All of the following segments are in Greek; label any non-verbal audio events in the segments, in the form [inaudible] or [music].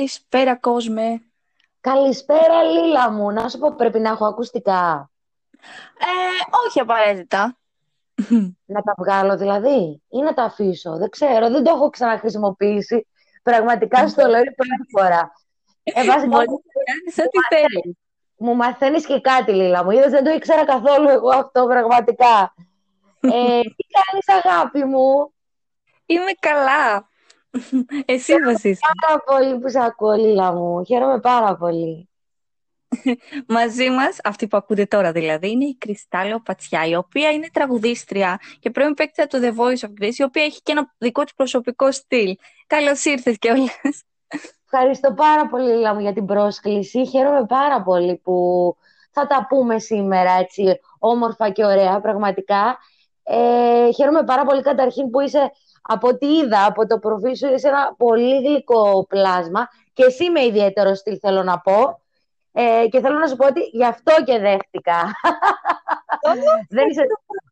Καλησπέρα κόσμε. Καλησπέρα Λίλα μου. Να σου πω πρέπει να έχω ακουστικά. Ε, όχι απαραίτητα. Να τα βγάλω δηλαδή ή να τα αφήσω. Δεν ξέρω, δεν το έχω ξαναχρησιμοποιήσει. Πραγματικά στο λέω είναι πρώτη φορά. Ε, βάζει να κάνεις ό,τι θέλεις. Μου μαθαίνεις και κάτι Λίλα μου. Είδες δεν το ήξερα καθόλου εγώ αυτό πραγματικά. Ε, [laughs] τι κάνεις αγάπη μου; Είμαι καλά. Εσύ πώς είσαι. Πάρα πολύ που σε ακούω, Λίλα μου. Χαίρομαι πάρα πολύ. [laughs] Μαζί μας, αυτή που ακούτε τώρα δηλαδή, είναι η Κρυστάλλο Πατσιά, η οποία είναι τραγουδίστρια και πρώην παίκτρια του The Voice of Greece, η οποία έχει και ένα δικό της προσωπικό στυλ. Καλώς ήρθες κιόλας. Ευχαριστώ πάρα πολύ, Λίλα μου, για την πρόσκληση. Χαίρομαι πάρα πολύ που θα τα πούμε σήμερα έτσι όμορφα και ωραία, πραγματικά. Ε, χαίρομαι πάρα πολύ καταρχήν που είσαι από ό,τι είδα από το προφίλ σου, είσαι ένα πολύ γλυκό πλάσμα και εσύ με ιδιαίτερο στυλ θέλω να πω. Ε, και θέλω να σου πω ότι γι' αυτό και δέχτηκα. Δεν είσαι...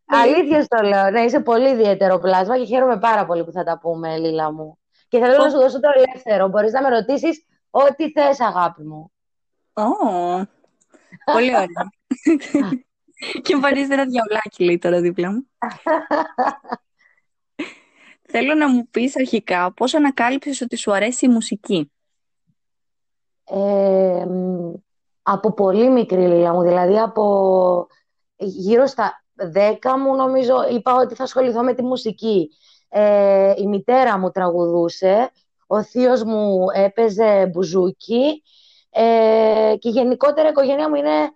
Αλήθεια στο λέω. Ναι, είσαι πολύ ιδιαίτερο πλάσμα και χαίρομαι πάρα πολύ που θα τα πούμε, Λίλα μου. Και θέλω να σου δώσω το ελεύθερο. Μπορείς να με ρωτήσεις ό,τι θες, αγάπη μου. Oh, πολύ ωραία. και εμφανίζεται ένα διαολάκι, λέει τώρα δίπλα μου. [laughs] Θέλω να μου πεις αρχικά πώς ανακάλυψες ότι σου αρέσει η μουσική. Ε, από πολύ μικρή ηλικία μου, δηλαδή από γύρω στα δέκα μου νομίζω είπα ότι θα ασχοληθώ με τη μουσική. Ε, η μητέρα μου τραγουδούσε, ο θείος μου έπαιζε μπουζούκι ε, και γενικότερα η οικογένεια μου είναι,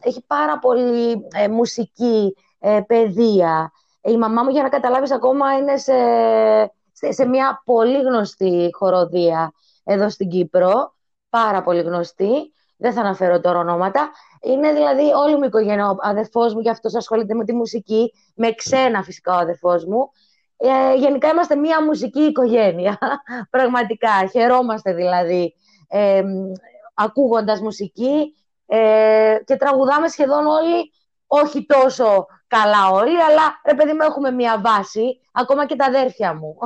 έχει πάρα πολύ ε, μουσική ε, παιδεία. Η μαμά μου, για να καταλάβεις ακόμα, είναι σε, σε, μια πολύ γνωστή χοροδία εδώ στην Κύπρο. Πάρα πολύ γνωστή. Δεν θα αναφέρω τώρα ονόματα. Είναι δηλαδή όλη μου η οικογένεια. Ο αδερφός μου και αυτός ασχολείται με τη μουσική. Με ξένα φυσικά ο αδερφός μου. Ε, γενικά είμαστε μια μουσική οικογένεια. [laughs] Πραγματικά. Χαιρόμαστε δηλαδή ε, ακούγοντας μουσική ε, και τραγουδάμε σχεδόν όλοι όχι τόσο καλά όλοι, αλλά ρε παιδί μου έχουμε μία βάση, ακόμα και τα αδέρφια μου. [laughs]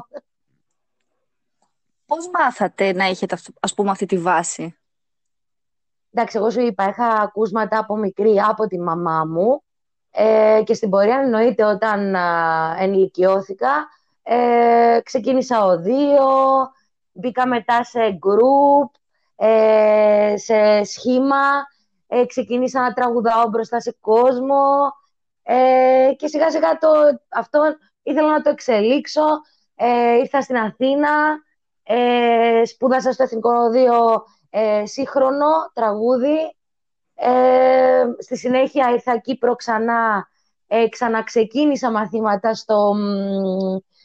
Πώς μάθατε να έχετε ας πούμε αυτή τη βάση; Εντάξει, εγώ σου είπα, είχα ακούσματα από μικρή από τη μαμά μου ε, και στην πορεία εννοείται όταν α, ενηλικιώθηκα ε, ξεκίνησα οδείο, μπήκα μετά σε group, ε, σε σχήμα, ε, ξεκίνησα να τραγουδάω μπροστά σε κόσμο, ε, και σιγά σιγά το, αυτό ήθελα να το εξελίξω. Ε, ήρθα στην Αθήνα, ε, σπούδασα στο Εθνικό Οδείο ε, σύγχρονο τραγούδι. Ε, στη συνέχεια ήρθα Κύπρο ξανά, ε, ξαναξεκίνησα μαθήματα στο,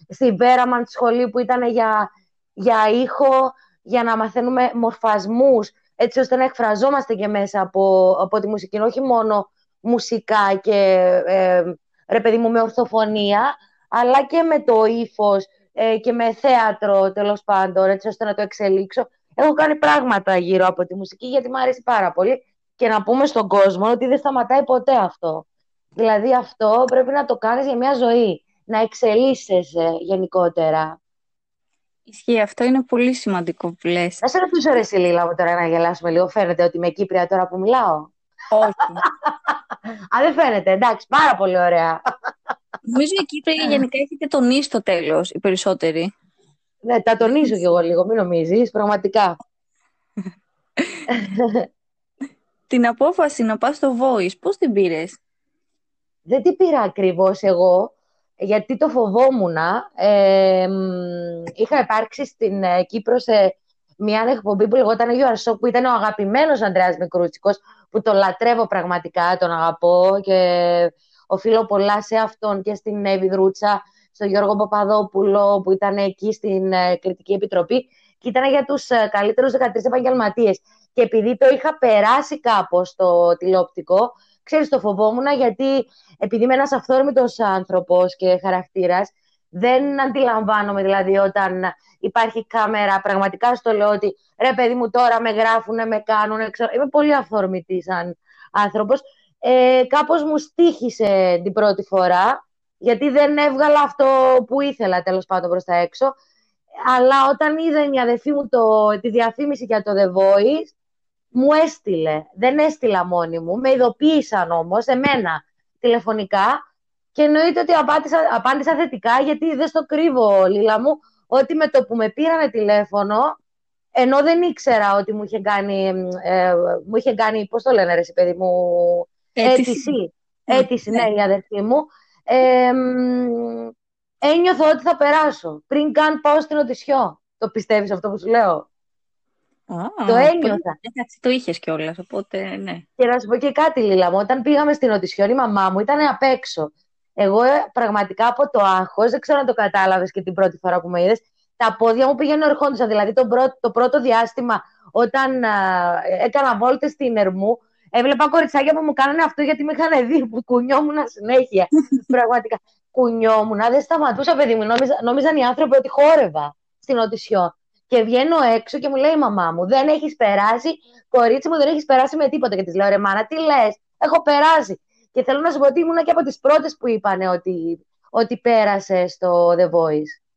στη Βέραμαν σχολή που ήταν για, για ήχο, για να μαθαίνουμε μορφασμούς, έτσι ώστε να εκφραζόμαστε και μέσα από, από τη μουσική, όχι μόνο μουσικά και ε, ρε παιδί μου με ορθοφωνία, αλλά και με το ύφος ε, και με θέατρο τέλος πάντων, έτσι ώστε να το εξελίξω. Έχω κάνει πράγματα γύρω από τη μουσική γιατί μου αρέσει πάρα πολύ και να πούμε στον κόσμο ότι δεν σταματάει ποτέ αυτό. Δηλαδή αυτό πρέπει να το κάνεις για μια ζωή, να εξελίσσεσαι γενικότερα. Ισχύει, αυτό είναι πολύ σημαντικό που λες. Να σε ρωτήσω ρε Σιλίλα μου τώρα να γελάσουμε λίγο. Φαίνεται ότι είμαι Κύπρια τώρα που μιλάω; Όχι. [laughs] Α, δεν φαίνεται. Εντάξει, πάρα πολύ ωραία. Νομίζω η Κύπρη γενικά έχετε τονίσει στο τέλος οι περισσότεροι. Ναι, τα τονίζω κι εγώ λίγο, μην νομίζεις, πραγματικά. [laughs] την απόφαση να πας στο Voice, πώς την πήρες; Δεν την πήρα ακριβώς εγώ, γιατί το φοβόμουν. Ε, είχα υπάρξει στην ε, Κύπρο σε μια εκπομπή που λεγόταν You Are που ήταν ο αγαπημένος Ανδρέας Μικρούτσικος, που τον λατρεύω πραγματικά, τον αγαπώ και οφείλω πολλά σε αυτόν και στην Εύη Δρούτσα, στον Γιώργο Παπαδόπουλο που ήταν εκεί στην ε, Κριτική Επιτροπή και ήταν για τους ε, καλύτερους 13 επαγγελματίες. Και επειδή το είχα περάσει κάπως στο τηλεοπτικό, ξέρεις το φοβόμουν γιατί επειδή είμαι ένας αυθόρμητος άνθρωπος και χαρακτήρας, δεν αντιλαμβάνομαι δηλαδή όταν υπάρχει κάμερα. Πραγματικά στο λέω ότι ρε παιδί μου τώρα με γράφουνε, με κάνουνε. Ξέρω. Είμαι πολύ αυθορμητή σαν άνθρωπος. Ε, κάπως μου στήχησε την πρώτη φορά γιατί δεν έβγαλα αυτό που ήθελα τέλος πάντων προς τα έξω. αλλά όταν είδε η αδερφή μου το, τη διαφήμιση για το The Voice, μου έστειλε. Δεν έστειλα μόνη μου. Με ειδοποίησαν όμως, εμένα, τηλεφωνικά. Και εννοείται ότι απάντησα, απάντησα θετικά, γιατί δεν στο κρύβω, Λίλα μου, ότι με το που με πήρανε τηλέφωνο, ενώ δεν ήξερα ότι μου είχε κάνει, ε, μου είχε κάνει πώς το λένε ρε παιδί μου, αίτηση. Αίτηση, ναι, ναι, η αδερφή μου. Ε, ένιωθα ότι θα περάσω πριν καν πάω στην Οτισιό. Το πιστεύεις αυτό που σου λέω; Το ένιωθα. Εντάξει, το είχες κιόλας, οπότε ναι. Και να σου πω και κάτι, Λίλα μου. Όταν πήγαμε στην Οτισιό, η μαμά μου ήταν απ' έξω. Εγώ ε, πραγματικά από το άγχος, δεν ξέρω αν το κατάλαβες και την πρώτη φορά που με είδες, τα πόδια μου πήγαιναν ερχόντουσαν. Δηλαδή το πρώτο, το πρώτο διάστημα, όταν α, έκανα βόλτες στην Ερμού, έβλεπα κοριτσάκια που μου κάνανε αυτό γιατί με είχαν δει που κουνιόμουν συνέχεια. [laughs] Πραγματικά. Κουνιόμουν, δεν σταματούσα, παιδί μου. Νόμιζα, νόμιζαν οι άνθρωποι ότι χόρευα στην Οτισιό. Και βγαίνω έξω και μου λέει η μαμά μου: Δεν έχεις περάσει, κορίτσι μου, δεν έχεις περάσει με τίποτα. Και της λέω: Ρε μάνα, τι λες, έχω περάσει. Και θέλω να σου πω ότι ήμουν και από τις πρώτες που είπαν ότι, ότι πέρασε στο The Voice.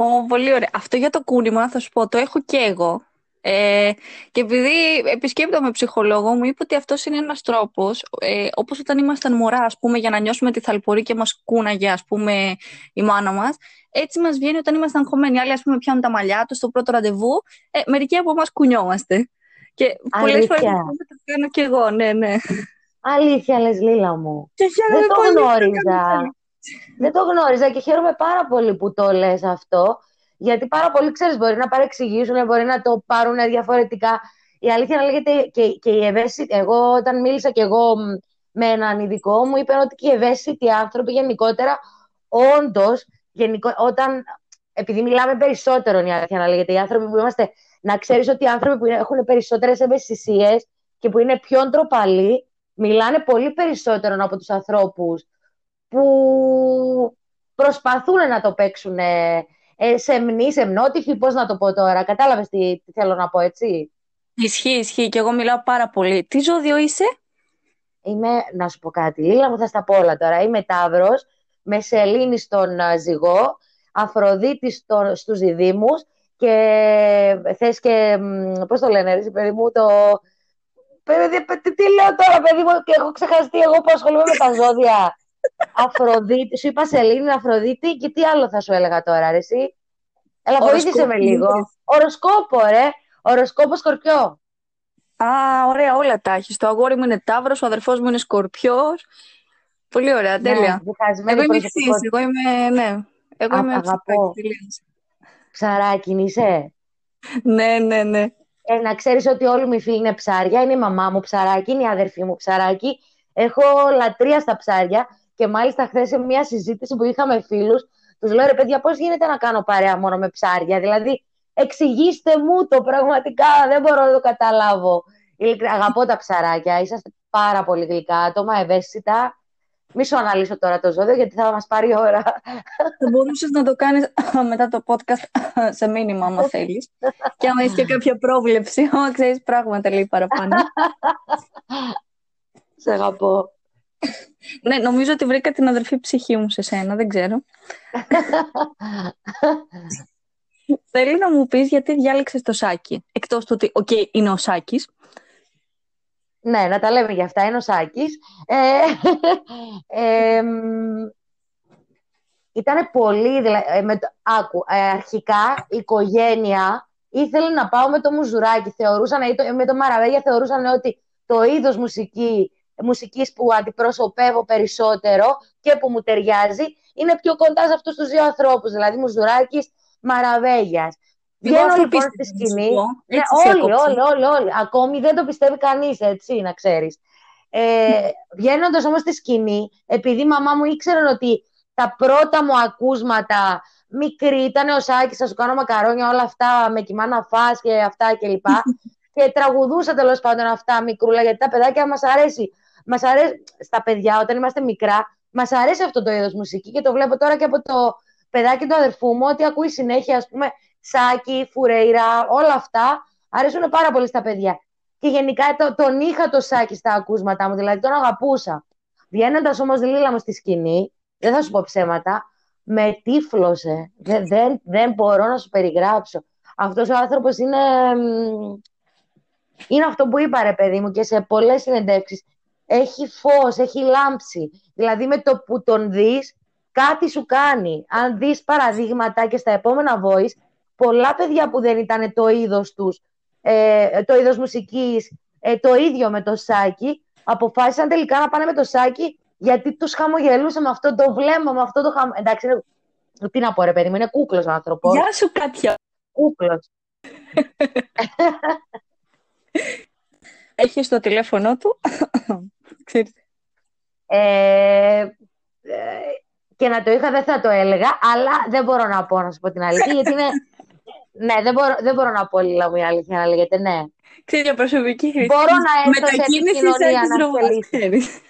Oh, πολύ ωραία. Αυτό για το κούνημα θα σου πω, το έχω και εγώ. Ε, και επειδή επισκέπτομαι ψυχολόγο, μου είπε ότι αυτός είναι ένας τρόπος, ε, όπως όταν ήμασταν μωρά, ας πούμε, για να νιώσουμε τη θαλπορή και μας κούναγε, ας πούμε, η μάνα μας. Έτσι μας βγαίνει όταν ήμασταν χωμένοι. Άλλοι, ας πούμε, πιάνουν τα μαλλιά τους στο πρώτο ραντεβού. Ε, μερικοί από εμάς κουνιόμαστε. Και πολλές φορές το κάνω και εγώ, ναι, ναι. Αλήθεια, λες, Λίλα μου. Και Δεν το γνώριζα. Δεν το γνώριζα και χαίρομαι πάρα πολύ που το λες αυτό, γιατί πάρα πολλοί, ξέρεις, μπορεί να παρεξηγήσουν, μπορεί να το πάρουν διαφορετικά. Η αλήθεια να λέγεται και, και οι ευαίσθητοι, εγώ όταν μίλησα και εγώ με έναν ειδικό, μου είπε ότι και οι ευαίσθητοι άνθρωποι γενικότερα, όντως, όταν, επειδή μιλάμε περισσότερο, η αλήθεια να λέγεται, οι άνθρωποι που είμαστε, να ξέρεις ότι οι άνθρωποι που έχουν περισσότερες ευαισθησίες και που είναι πιο ντροπαλοί, μιλάνε πολύ περισσότερο από τους ανθρώπους που προσπαθούν να το παίξουν ε, σεμνή, σεμνότυφη, πώς να το πω τώρα. Κατάλαβες τι, θέλω να πω, έτσι; Ισχύει, ισχύει και εγώ μιλάω πάρα πολύ. Τι ζώδιο είσαι; Είμαι, να σου πω κάτι, Λίλα μου θα στα πω όλα τώρα. Είμαι Ταύρος, με σελήνη στον ε, ζυγό, Αφροδίτης στο, στους διδήμους και θες και, πώς το λένε, ρε, παιδί μου, το... Παιδί, τι λέω τώρα, παιδί μου, και έχω ξεχαστεί εγώ που ασχολούμαι με τα ζώδια. Αφροδίτη, σου είπα Σελήνη, Αφροδίτη και τι άλλο θα σου έλεγα τώρα, ρε, εσύ; Έλα, βοήθησε με λίγο. Οροσκόπο, ρε. Οροσκόπο Σκορπιό. Α, ωραία, όλα τα έχεις. Το αγόρι μου είναι Ταύρος, ο αδερφός μου είναι Σκορπιός. Πολύ ωραία, ναι, τέλεια. Ναι, εγώ είμαι ευθύς, εγώ είμαι, ναι. Εγώ Α, είμαι αγαπώ. Ψαράκι, είσαι. ναι, ναι, ναι. Ε, να ξέρεις ότι όλοι μου οι φίλοι είναι ψάρια. Είναι η μαμά μου ψαράκι, είναι η αδερφή μου ψαράκι. Έχω λατρεία στα ψάρια και μάλιστα χθες σε μια συζήτηση που είχαμε φίλους, τους λέω ρε παιδιά, πώς γίνεται να κάνω παρέα μόνο με ψάρια; Δηλαδή, εξηγήστε μου το πραγματικά, δεν μπορώ να το καταλάβω. Αγαπώ τα ψαράκια, είσαστε πάρα πολύ γλυκά άτομα, ευαίσθητα. Μη σου αναλύσω τώρα το ζώδιο, γιατί θα μας πάρει ώρα. Θα μπορούσες να το κάνεις μετά το podcast σε μήνυμα, άμα θέλεις. και άμα έχεις και κάποια πρόβλεψη, άμα ξέρεις πράγματα λέει παραπάνω. Σε αγαπώ ναι, νομίζω ότι βρήκα την αδερφή ψυχή μου σε σένα, δεν ξέρω. [laughs] Θέλει να μου πεις γιατί διάλεξες το Σάκη, εκτός του ότι, οκ, είναι ο Σάκης. Ναι, να τα λέμε για αυτά, είναι ο Σάκης. Ε, [laughs] ε, ήταν πολύ, δηλαδή, με το, άκου, ε, αρχικά η οικογένεια ήθελε να πάω με το Μουζουράκι, θεωρούσαν, με το Μαραβέγια θεωρούσαν ότι το είδος μουσική μουσικής που αντιπροσωπεύω περισσότερο και που μου ταιριάζει, είναι πιο κοντά σε αυτούς τους δύο ανθρώπους, δηλαδή Μουζουράκης, Μαραβέγιας. Βγαίνω λοιπόν στη σκηνή. Ναι, όλοι, όλοι, όλοι, όλοι. Ακόμη δεν το πιστεύει κανείς, έτσι, να ξέρεις. Ε, Βγαίνοντας όμως στη σκηνή, επειδή η μαμά μου ήξερε ότι τα πρώτα μου ακούσματα μικρή ήταν ο Σάκης, θα σου κάνω μακαρόνια, όλα αυτά, με κοιμά να φας και αυτά κλπ. Και, [laughs] και τραγουδούσα τέλος πάντων αυτά μικρούλα, γιατί τα παιδάκια μας αρέσει μας αρέσει, στα παιδιά, όταν είμαστε μικρά, μας αρέσει αυτό το είδος μουσική και το βλέπω τώρα και από το παιδάκι του αδερφού μου, ότι ακούει συνέχεια, ας πούμε, Σάκη, Φουρέιρα, όλα αυτά αρέσουν πάρα πολύ στα παιδιά. Και γενικά το, τον είχα το Σάκη στα ακούσματά μου, δηλαδή τον αγαπούσα. Βγαίνοντας όμως λίλα μου στη σκηνή, δεν θα σου πω ψέματα, με τύφλωσε. Δεν, δεν, δεν μπορώ να σου περιγράψω. Αυτός ο άνθρωπος είναι, είναι αυτό που είπα ρε παιδί μου και σε πολλές συνεντεύξεις. Έχει φως, έχει λάμψη. Δηλαδή με το που τον δεις κάτι σου κάνει. Αν δεις παραδείγματα και στα επόμενα voice, πολλά παιδιά που δεν ήταν το είδος τους, ε, το είδος μουσικής, ε, το ίδιο με το Σάκη, αποφάσισαν τελικά να πάνε με το Σάκη γιατί τους χαμογελούσε με αυτό το βλέμμα, με αυτό το χαμο... Εντάξει, τι να πω ρε παιδί μου, είναι κούκλος ο άνθρωπος. Γεια σου Κάτια. Κούκλος. [laughs] Έχεις το τηλέφωνο του. [laughs] ε, ε, και να το είχα δεν θα το έλεγα, αλλά δεν μπορώ να πω να σου πω την αλήθεια, γιατί είναι... ναι, δεν μπορώ, δεν μπορώ να πω Λίλα μου η αλήθεια να λέγεται, ναι. Ξέρετε, προσωπική χρήση. Μπορώ να έρθω σε επικοινωνία να θελήσει.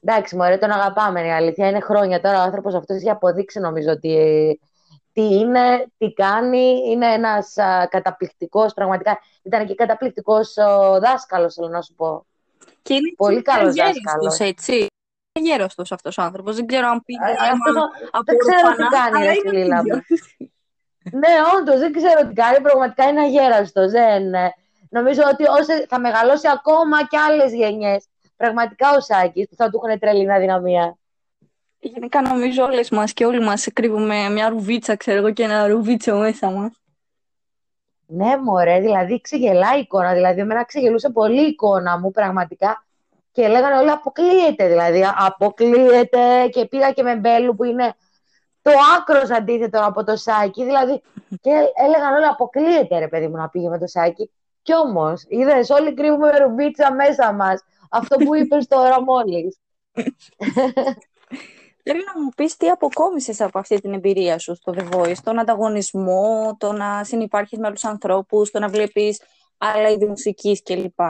Εντάξει, μωρέ, τον αγαπάμε, η αλήθεια. Είναι χρόνια τώρα ο άνθρωπος αυτός έχει αποδείξει νομίζω ότι τι είναι, τι κάνει. Είναι ένας α, καταπληκτικός, πραγματικά. Ήταν και καταπληκτικός ο δάσκαλος, θέλω να σου πω. Και είναι Πολύ καλός δάσκαλος. έτσι. Είναι γέραστος αυτός ο άνθρωπος. Δεν ξέρω αν πήγε από Δεν ξέρω τι κάνει, ρε Λίλα μου. ναι, όντως, δεν ξέρω τι κάνει. Πραγματικά είναι αγέραστος. Δεν... Ε, νομίζω ότι όσο θα μεγαλώσει ακόμα και άλλες γενιές. Πραγματικά ο Σάκης που θα του έχουν τρελή αδυναμία. Γενικά νομίζω όλες μας και όλοι μας κρύβουμε μια ρουβίτσα, ξέρω εγώ, και ένα ρουβίτσο μέσα μας. Ναι, μωρέ, δηλαδή ξεγελάει η εικόνα. Δηλαδή, εμένα ξεγελούσε πολύ η εικόνα μου, πραγματικά. Και λέγανε όλοι αποκλείεται, δηλαδή, αποκλείεται. Και πήγα και με Μπέλου που είναι το άκρος αντίθετο από το Σάκη. Δηλαδή, και έλεγαν όλοι αποκλείεται, ρε παιδί μου, να πήγε με το Σάκη. Κι όμως, είδες, όλοι κρύβουμε ρουβίτσα μέσα μας. Αυτό που είπες τώρα μόλι. Θέλω να μου πεις τι αποκόμισες από αυτή την εμπειρία σου στο The Voice, τον ανταγωνισμό, το να συνεπάρχεις με άλλους ανθρώπους, το να βλέπεις άλλα είδη μουσικής κλπ.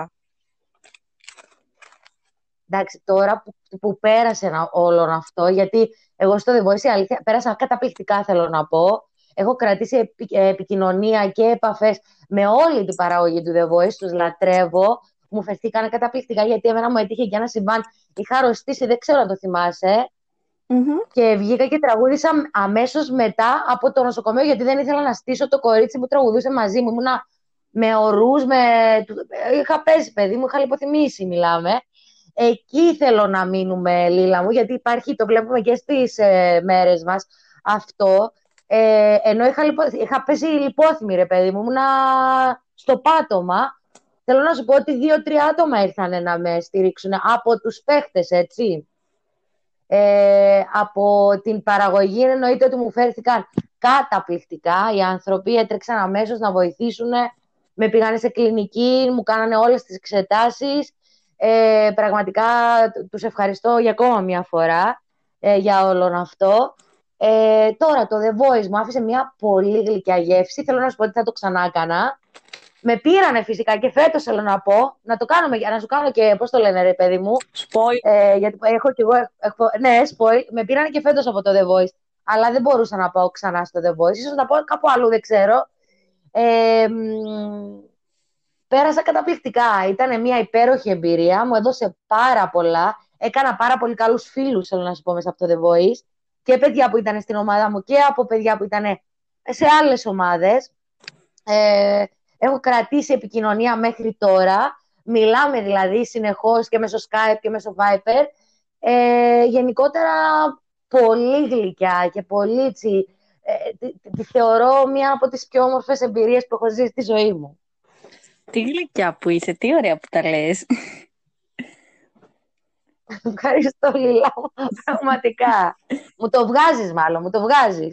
Εντάξει, τώρα που, που πέρασε όλο αυτό, γιατί εγώ στο The Voice αλήθεια, πέρασα καταπληκτικά θέλω να πω. Έχω κρατήσει επικοινωνία και επαφές με όλη την παραγωγή του The Voice, τους λατρεύω. Μου φερθήκαν καταπληκτικά γιατί εμένα μου έτυχε και ένα συμβάν. Είχα αρρωστήσει, δεν ξέρω αν το θυμάσαι. Και βγήκα και τραγούδισα αμέσως μετά από το νοσοκομείο, γιατί δεν ήθελα να στήσω το κορίτσι που τραγουδούσε μαζί μου. Ήμουνα με ορούς, με... είχα πέσει παιδί μου, είχα λιποθυμήσει, μιλάμε. Εκεί θέλω να μείνουμε, Λίλα μου, γιατί υπάρχει, το βλέπουμε και στις ε, μέρες μας, αυτό. Ε, ενώ είχα, λιπο... είχα πέσει λιπόθυμη, ρε παιδί μου, ήμουνα στο πάτωμα. Θέλω να σου πω ότι δύο-τρία άτομα ήρθαν να με στηρίξουν από τους παίχτες, έτσι. Ε, από την παραγωγή εννοείται ότι μου φέρθηκαν καταπληκτικά. Οι άνθρωποι έτρεξαν αμέσως να βοηθήσουν. Με πήγανε σε κλινική, μου κάνανε όλες τις εξετάσεις. Ε, πραγματικά τους ευχαριστώ για ακόμα μια φορά ε, για όλο αυτό. Ε, τώρα το The Voice μου άφησε μια πολύ γλυκιά γεύση. Θέλω να σου πω ότι θα το ξανά έκανα. Με πήρανε φυσικά και φέτος θέλω να πω να το κάνουμε, να σου κάνω και πώς το λένε, ρε παιδί μου. Spoil. Ε, γιατί έχω κι εγώ. Έχω, ναι, spoil. Με πήρανε και φέτος από το The Voice. Αλλά δεν μπορούσα να πάω ξανά στο The Voice. Ίσως να πάω κάπου αλλού, δεν ξέρω. Ε, πέρασα καταπληκτικά. Ήταν μια υπέροχη εμπειρία. Μου έδωσε πάρα πολλά. Έκανα πάρα πολύ καλούς φίλους, θέλω να σου πω, μέσα από το The Voice. Και παιδιά που ήταν στην ομάδα μου και από παιδιά που ήταν σε άλλες ομάδες. Ε, Έχω κρατήσει επικοινωνία μέχρι τώρα. Μιλάμε δηλαδή συνεχώς και μέσω Skype και μέσω Viper. Ε, γενικότερα πολύ γλυκιά και πολύ τσι, ε, τη, θεωρώ μια από τις πιο όμορφες εμπειρίες που έχω ζήσει στη ζωή μου. Τι γλυκιά που είσαι, τι ωραία που τα λες. Ευχαριστώ Λίλα, πραγματικά. μου το βγάζεις μάλλον, μου το βγάζεις.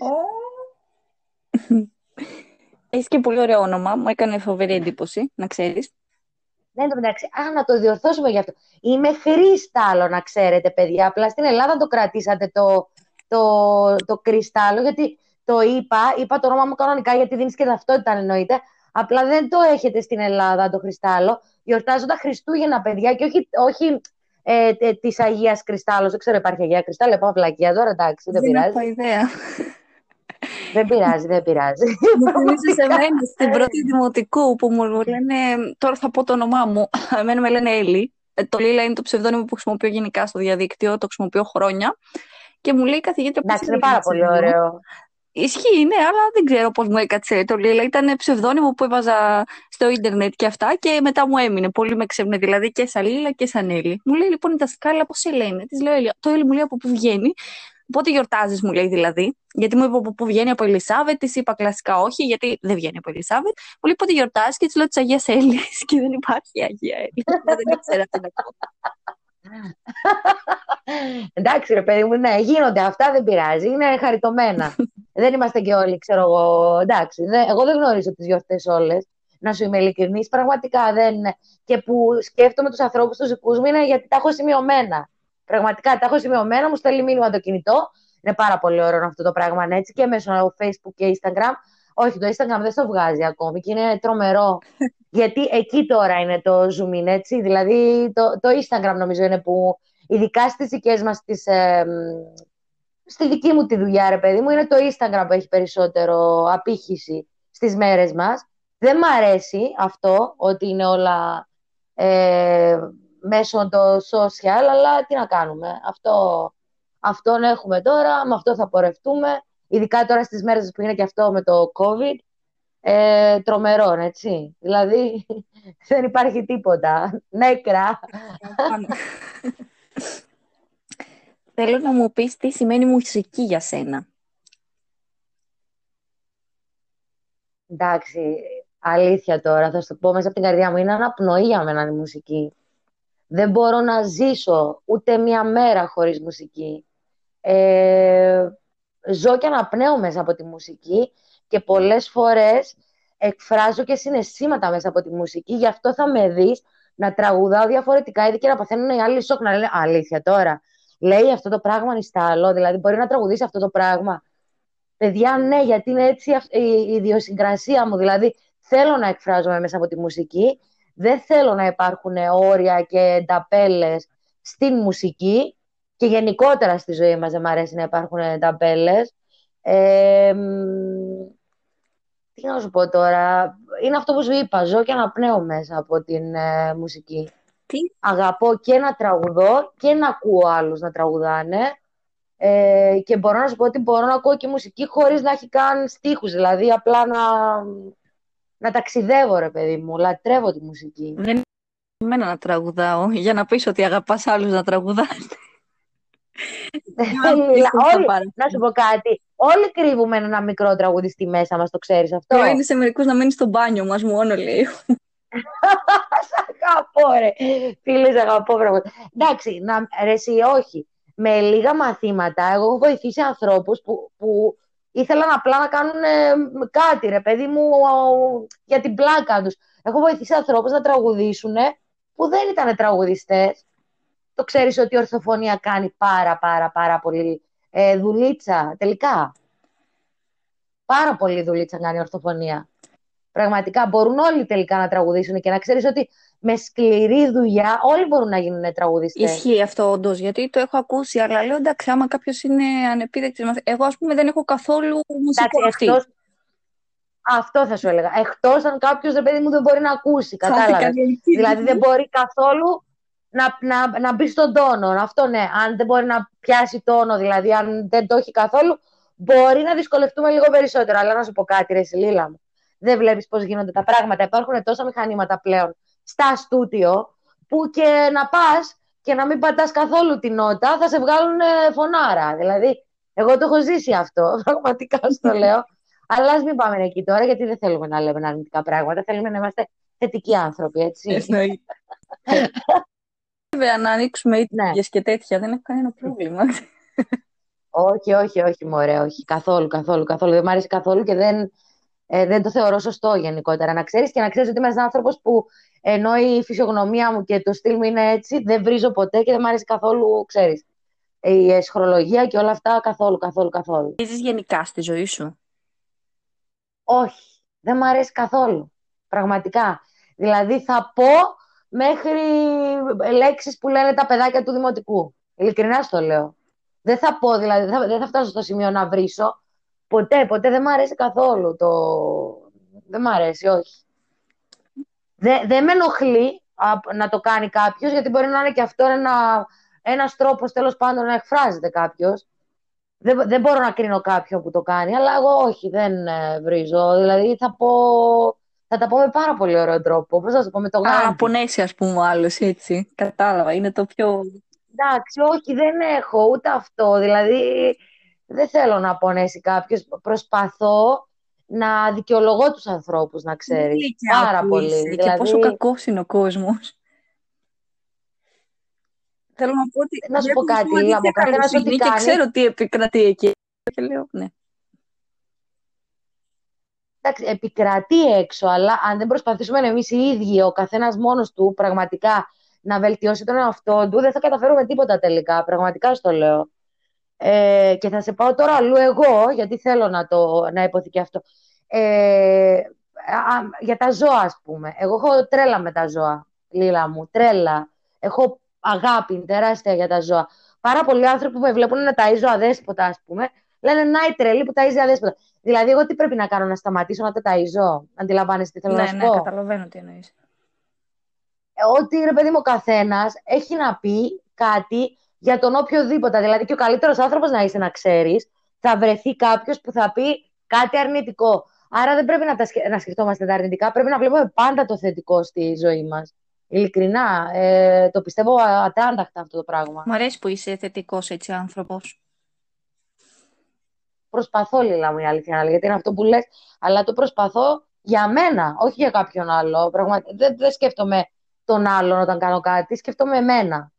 Έχεις και πολύ ωραίο όνομα. Μου έκανε φοβερή εντύπωση, να ξέρεις. Ναι, το μεταξύ. Α, να το διορθώσουμε γι' αυτό. Είμαι χρήσταλο, να ξέρετε, παιδιά. Απλά στην Ελλάδα το κρατήσατε το, το, το κρυστάλλο, γιατί το είπα, είπα το όνομα μου κανονικά, γιατί δίνεις και ταυτότητα, εννοείται. Απλά δεν το έχετε στην Ελλάδα το κρυστάλλο. Γιορτάζοντα Χριστούγεννα, παιδιά, και όχι, όχι ε, ε, της Αγίας Κρυστάλλος. Δεν ξέρω, υπάρχει Αγία Κρυστάλλο. Πάω βλακία τώρα, εντάξει, δεν, δεν πειράζει. Δεν έχω ιδέα. Δεν πειράζει, δεν πειράζει. Μου θυμίζεις σε μένα στην πρώτη δημοτικού που μου λένε. Τώρα θα πω το όνομά μου. Εμένα με λένε Έλλη. Ε, το Λίλα είναι το ψευδόνιμο που χρησιμοποιώ γενικά στο διαδίκτυο, το χρησιμοποιώ χρόνια. Και μου λέει η καθηγήτρια. Εντάξει, είναι πάρα πολύ ωραίο. Ισχύει, ναι, αλλά δεν ξέρω πώς μου έκατσε το Λίλα. Ήταν ψευδόνιμο που έβαζα στο ίντερνετ και αυτά και μετά μου έμεινε. Πολύ με ξέμεινε δηλαδή και σαν Λίλα και σαν Έλλη. Μου λέει λοιπόν η δασκάλα πώς σε λένε; Της λέω Το Έλλη μου λέει από πού βγαίνει. Πότε γιορτάζεις, μου λέει δηλαδή. Γιατί μου είπε από πού βγαίνει από Ελισάβετ. Της είπα κλασικά όχι, γιατί δεν βγαίνει από Ελισάβετ. Μου λέει πότε γιορτάζεις και της λέω της Αγίας Έλλης. Και δεν υπάρχει Αγία Έλλη. δεν ήξερα τι να πω. Εντάξει, ρε παιδί μου, ναι, γίνονται αυτά, δεν πειράζει. Είναι χαριτωμένα. Δεν είμαστε και όλοι, ξέρω εγώ. Εντάξει, εγώ δεν γνωρίζω τις γιορτές όλες. Να σου είμαι ειλικρινής. Πραγματικά δεν. Και που σκέφτομαι τους ανθρώπους τους δικούς μου είναι γιατί τα έχω σημειωμένα. Πραγματικά τα έχω σημειωμένα, μου στέλνει μήνυμα το κινητό. Είναι πάρα πολύ ωραίο αυτό το πράγμα έτσι και μέσω Facebook και Instagram. Όχι, το Instagram δεν το βγάζει ακόμη και είναι τρομερό. [laughs] Γιατί εκεί τώρα είναι το zoom in, έτσι. Δηλαδή το, το Instagram νομίζω είναι που ειδικά στις δικές μας τις, ε, στη δική μου τη δουλειά, ρε παιδί μου, είναι το Instagram που έχει περισσότερο απήχηση στις μέρες μας. Δεν μ' αρέσει αυτό, ότι είναι όλα ε, μέσω το social, αλλά τι να κάνουμε. Αυτό, αυτόν έχουμε τώρα, με αυτό θα πορευτούμε. Ειδικά τώρα στις μέρες που είναι και αυτό με το COVID, ε, τρομερό, έτσι. Δηλαδή, [laughs] δεν υπάρχει τίποτα. Νέκρα. Θέλω να μου πεις τι σημαίνει μουσική για σένα. Εντάξει, αλήθεια τώρα, θα σου το πω μέσα από την καρδιά μου. Είναι αναπνοή για μένα η μουσική. Δεν μπορώ να ζήσω ούτε μία μέρα χωρίς μουσική. Ε, ζω και αναπνέω μέσα από τη μουσική και πολλές φορές εκφράζω και συναισθήματα μέσα από τη μουσική. Γι' αυτό θα με δεις να τραγουδάω διαφορετικά, ήδη και να παθαίνουν οι άλλοι σοκ να λένε αλήθεια τώρα. Λέει αυτό το πράγμα άλλο, δηλαδή μπορεί να τραγουδήσει αυτό το πράγμα. Παιδιά, ναι, γιατί είναι έτσι η ιδιοσυγκρασία μου. Δηλαδή, θέλω να εκφράζομαι μέσα από τη μουσική. Δεν θέλω να υπάρχουν όρια και ταπέλε στην μουσική και γενικότερα στη ζωή μας δεν μου αρέσει να υπάρχουν ταπέλες. Ε, τι να σου πω τώρα, είναι αυτό που σου είπα, ζω και αναπνέω μέσα από την ε, μουσική. Τι; Αγαπώ και να τραγουδώ και να ακούω άλλους να τραγουδάνε ε, και μπορώ να σου πω ότι μπορώ να ακούω και μουσική χωρίς να έχει καν στίχους, δηλαδή απλά να, να ταξιδεύω ρε παιδί μου, λατρεύω τη μουσική. Δεν είναι να τραγουδάω, για να πεις ότι αγαπάς άλλους να τραγουδάνε. [laughs] Όλοι, να σου πω κάτι. Όλοι κρύβουμε ένα μικρό τραγουδιστή μέσα μας, το ξέρεις αυτό; Το είναι σε μερικούς να μείνει στο μπάνιο μας μόνο, λέει. Σ' αγαπώ, ρε. Φίλε, αγαπώ, πραγματικά. Εντάξει, να, ρε, εσύ, όχι. Με λίγα μαθήματα, εγώ έχω βοηθήσει ανθρώπους που, που ήθελαν απλά να κάνουν ε, κάτι, ρε παιδί μου, για την πλάκα τους. Έχω βοηθήσει ανθρώπους να τραγουδήσουν που δεν ήταν τραγουδιστές το ξέρεις ότι η ορθοφωνία κάνει πάρα πάρα πάρα πολύ ε, δουλίτσα τελικά. Πάρα πολύ δουλίτσα κάνει η ορθοφωνία. Πραγματικά μπορούν όλοι τελικά να τραγουδήσουν και να ξέρεις ότι με σκληρή δουλειά όλοι μπορούν να γίνουν τραγουδιστές. Ισχύει αυτό όντως, γιατί το έχω ακούσει, αλλά λέω εντάξει, άμα κάποιος είναι ανεπίδεκτος. Εγώ, ας πούμε, δεν έχω καθόλου μουσικό εντάξει, Αυτό θα σου έλεγα. Εκτός αν κάποιος, ρε παιδί μου, δεν μπορεί να ακούσει. Κατάλαβες; δηλαδή δεν μπορεί καθόλου να, να, να μπει στον τόνο. Αυτό ναι, αν δεν μπορεί να πιάσει τόνο, δηλαδή αν δεν το έχει καθόλου, μπορεί να δυσκολευτούμε λίγο περισσότερο. Αλλά να σου πω κάτι, ρε Σιλίλα μου. Δεν βλέπεις πώς γίνονται τα πράγματα. Υπάρχουν τόσα μηχανήματα πλέον στα στούτιο που και να πας και να μην πατάς καθόλου την νότα, θα σε βγάλουν φωνάρα. Δηλαδή, εγώ το έχω ζήσει αυτό, [laughs] πραγματικά στο λέω. Αλλά ας μην πάμε εκεί τώρα, γιατί δεν θέλουμε να λέμε αρνητικά πράγματα. Θέλουμε να είμαστε θετικοί άνθρωποι, έτσι. Βέβαια, να ανοίξουμε ναι. και τέτοια, δεν έχω κανένα πρόβλημα. όχι, όχι, όχι, μωρέ, όχι. Καθόλου, καθόλου, καθόλου. Δεν μου αρέσει καθόλου και δεν, ε, δεν το θεωρώ σωστό γενικότερα. Να ξέρεις και να ξέρεις ότι είμαι ένας άνθρωπος που ενώ η φυσιογνωμία μου και το στυλ μου είναι έτσι, δεν βρίζω ποτέ και δεν μου αρέσει καθόλου, ξέρεις. Η εσχρολογία και όλα αυτά καθόλου, καθόλου, καθόλου. Είσαι γενικά στη ζωή σου; Όχι, δεν μου αρέσει καθόλου. Πραγματικά. Δηλαδή θα πω μέχρι λέξεις που λένε τα παιδάκια του δημοτικού. Ειλικρινά στο λέω. Δεν θα πω, δηλαδή, δεν θα, φτάσω στο σημείο να βρίσω. Ποτέ, ποτέ δεν μου αρέσει καθόλου το... Δεν μ' αρέσει, όχι. Δεν με ενοχλεί, να το κάνει κάποιος, γιατί μπορεί να είναι και αυτό ένα ένας τρόπος τέλος πάντων να εκφράζεται κάποιος. Δεν, δεν μπορώ να κρίνω κάποιον που το κάνει, αλλά εγώ όχι, δεν ε, βρίζω. Δηλαδή θα πω, θα τα πω με πάρα πολύ ωραίο τρόπο. Πώς θα το πω, με το γάμο. Α, πονέσει ας πούμε άλλος, έτσι. Κατάλαβα, είναι το πιο... Εντάξει, όχι, δεν έχω ούτε αυτό. Δηλαδή, δεν θέλω να πονέσει κάποιος. Προσπαθώ να δικαιολογώ τους ανθρώπους, να ξέρεις. Πάρα πολύ. Και δηλαδή... πόσο κακός είναι ο κόσμος. Θέλω να πω ότι. Να σου πω κάτι, από καθένα ό,τι κάνει. Και ξέρω τι επικρατεί εκεί. Και λέω, ναι. Εντάξει, επικρατεί έξω, αλλά αν δεν προσπαθήσουμε εμείς οι ίδιοι, ο καθένας μόνος του, πραγματικά να βελτιώσει τον εαυτό του, δεν θα καταφέρουμε τίποτα τελικά. Πραγματικά στο λέω. Ε, και θα σε πάω τώρα αλλού εγώ, γιατί θέλω να, το, να υποθεί και αυτό. Ε, για τα ζώα, ας πούμε. Εγώ έχω τρέλα με τα ζώα, Λίλα μου. Τρέλα. Έχω αγάπη τεράστια για τα ζώα. Πάρα πολλοί άνθρωποι που με βλέπουν να ταΐζω αδέσποτα, ας πούμε, λένε Να η τρελή που ταΐζει αδέσποτα. Δηλαδή, εγώ τι πρέπει να κάνω, να σταματήσω να τα ταΐζω; Αντιλαμβάνεστε τι θέλω ναι, να σου ναι, πω; Ναι, καταλαβαίνω τι εννοείς. Ε, ότι ρε παιδί μου, ο καθένας έχει να πει κάτι για τον οποιοδήποτε. Δηλαδή, και ο καλύτερος άνθρωπος να είσαι να ξέρεις, θα βρεθεί κάποιος που θα πει κάτι αρνητικό. Άρα δεν πρέπει να, τα, να σκεφτόμαστε τα αρνητικά, πρέπει να βλέπουμε πάντα το θετικό στη ζωή μας. Ειλικρινά, ε, το πιστεύω ατράνταχτα αυτό το πράγμα. Μ' αρέσει που είσαι θετικός έτσι άνθρωπος. Προσπαθώ, Λίλα μου, η αλήθεια, γιατί είναι αυτό που λες, αλλά το προσπαθώ για μένα, όχι για κάποιον άλλο. δεν, δεν σκέφτομαι τον άλλον όταν κάνω κάτι, σκέφτομαι εμένα.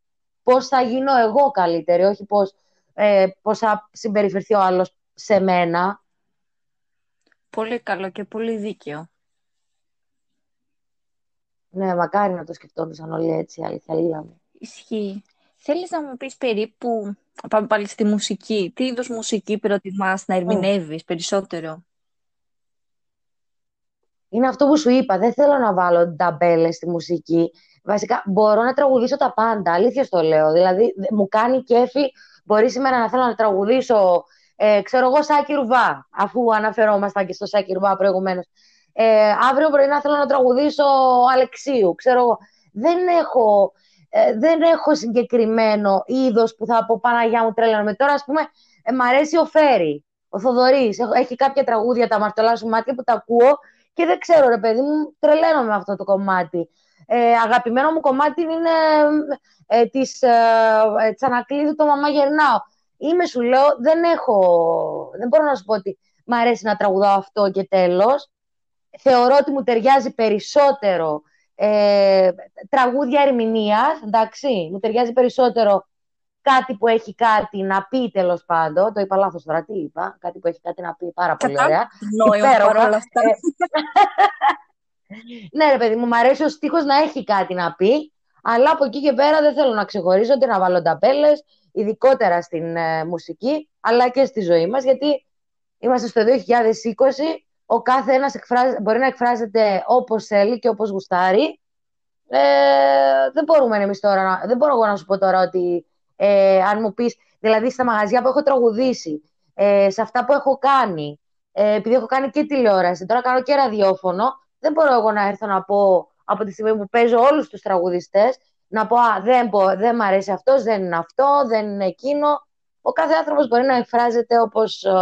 Πώς θα γίνω εγώ καλύτερη, όχι πώς, ε, πώς θα συμπεριφερθεί ο άλλος σε μένα. Πολύ καλό και πολύ δίκαιο. Ναι, μακάρι να το σκεφτόντουσαν όλοι έτσι, αλήθεια, λίγα μου. Ισχύει. Θέλεις να μου πεις περίπου, πάμε πάλι στη μουσική, τι είδους μουσική προτιμάς να ερμηνεύεις περισσότερο; Είναι αυτό που σου είπα, δεν θέλω να βάλω ταμπέλες στη μουσική. Βασικά, μπορώ να τραγουδήσω τα πάντα, αλήθεια το λέω. Δηλαδή, μου κάνει κέφι, μπορεί σήμερα να θέλω να τραγουδήσω, ε, ξέρω εγώ, Σάκη Ρουβά, αφού αναφερόμασταν και στο Σάκη Ρουβά προηγουμένως ε, αύριο πρωί να θέλω να τραγουδήσω Αλεξίου, ξέρω εγώ. Δεν έχω, ε, δεν έχω συγκεκριμένο είδος που θα πω Παναγιά μου τρέλανα Τώρα, ας πούμε, ε, μ' αρέσει ο Φέρι, ο Θοδωρής. Έχει κάποια τραγούδια, τα μαρτωλά σου μάτια που τα ακούω και δεν ξέρω, ρε παιδί μου, τρελαίνω με αυτό το κομμάτι. Ε, αγαπημένο μου κομμάτι είναι ε, της ε, ε Τσανακλείδου το «Μαμά γερνάω». Είμαι, σου λέω, δεν έχω, δεν μπορώ να σου πω ότι μ' αρέσει να τραγουδάω αυτό και τέλος θεωρώ ότι μου ταιριάζει περισσότερο ε, τραγούδια ερμηνείας, εντάξει, μου ταιριάζει περισσότερο κάτι που έχει κάτι να πει τέλος πάντων. Το είπα λάθος τώρα, τι είπα. Κάτι που έχει κάτι να πει πάρα πολύ ωραία. Νόημα παρόλα αυτά. Ε, ναι, ρε παιδί μου, μου αρέσει ο στίχος να έχει κάτι να πει, αλλά από εκεί και πέρα δεν θέλω να ξεχωρίζω ούτε να βάλω ταπέλε, ειδικότερα στην ε, μουσική, αλλά και στη ζωή μας, γιατί είμαστε στο 2020 ο κάθε ένας μπορεί να εκφράζεται όπως θέλει και όπως γουστάρει. Ε, δεν μπορούμε εμείς τώρα, να, δεν μπορώ εγώ να σου πω τώρα ότι ε, αν μου πεις, δηλαδή στα μαγαζιά που έχω τραγουδήσει, ε, σε αυτά που έχω κάνει, ε, επειδή έχω κάνει και τηλεόραση, τώρα κάνω και ραδιόφωνο, δεν μπορώ εγώ να έρθω να πω από τη στιγμή που παίζω όλους τους τραγουδιστές, να πω, α, δεν, πω, δεν μ' αρέσει αυτός, δεν είναι αυτό, δεν είναι εκείνο. Ο κάθε άνθρωπος μπορεί να εκφράζεται όπως, ε,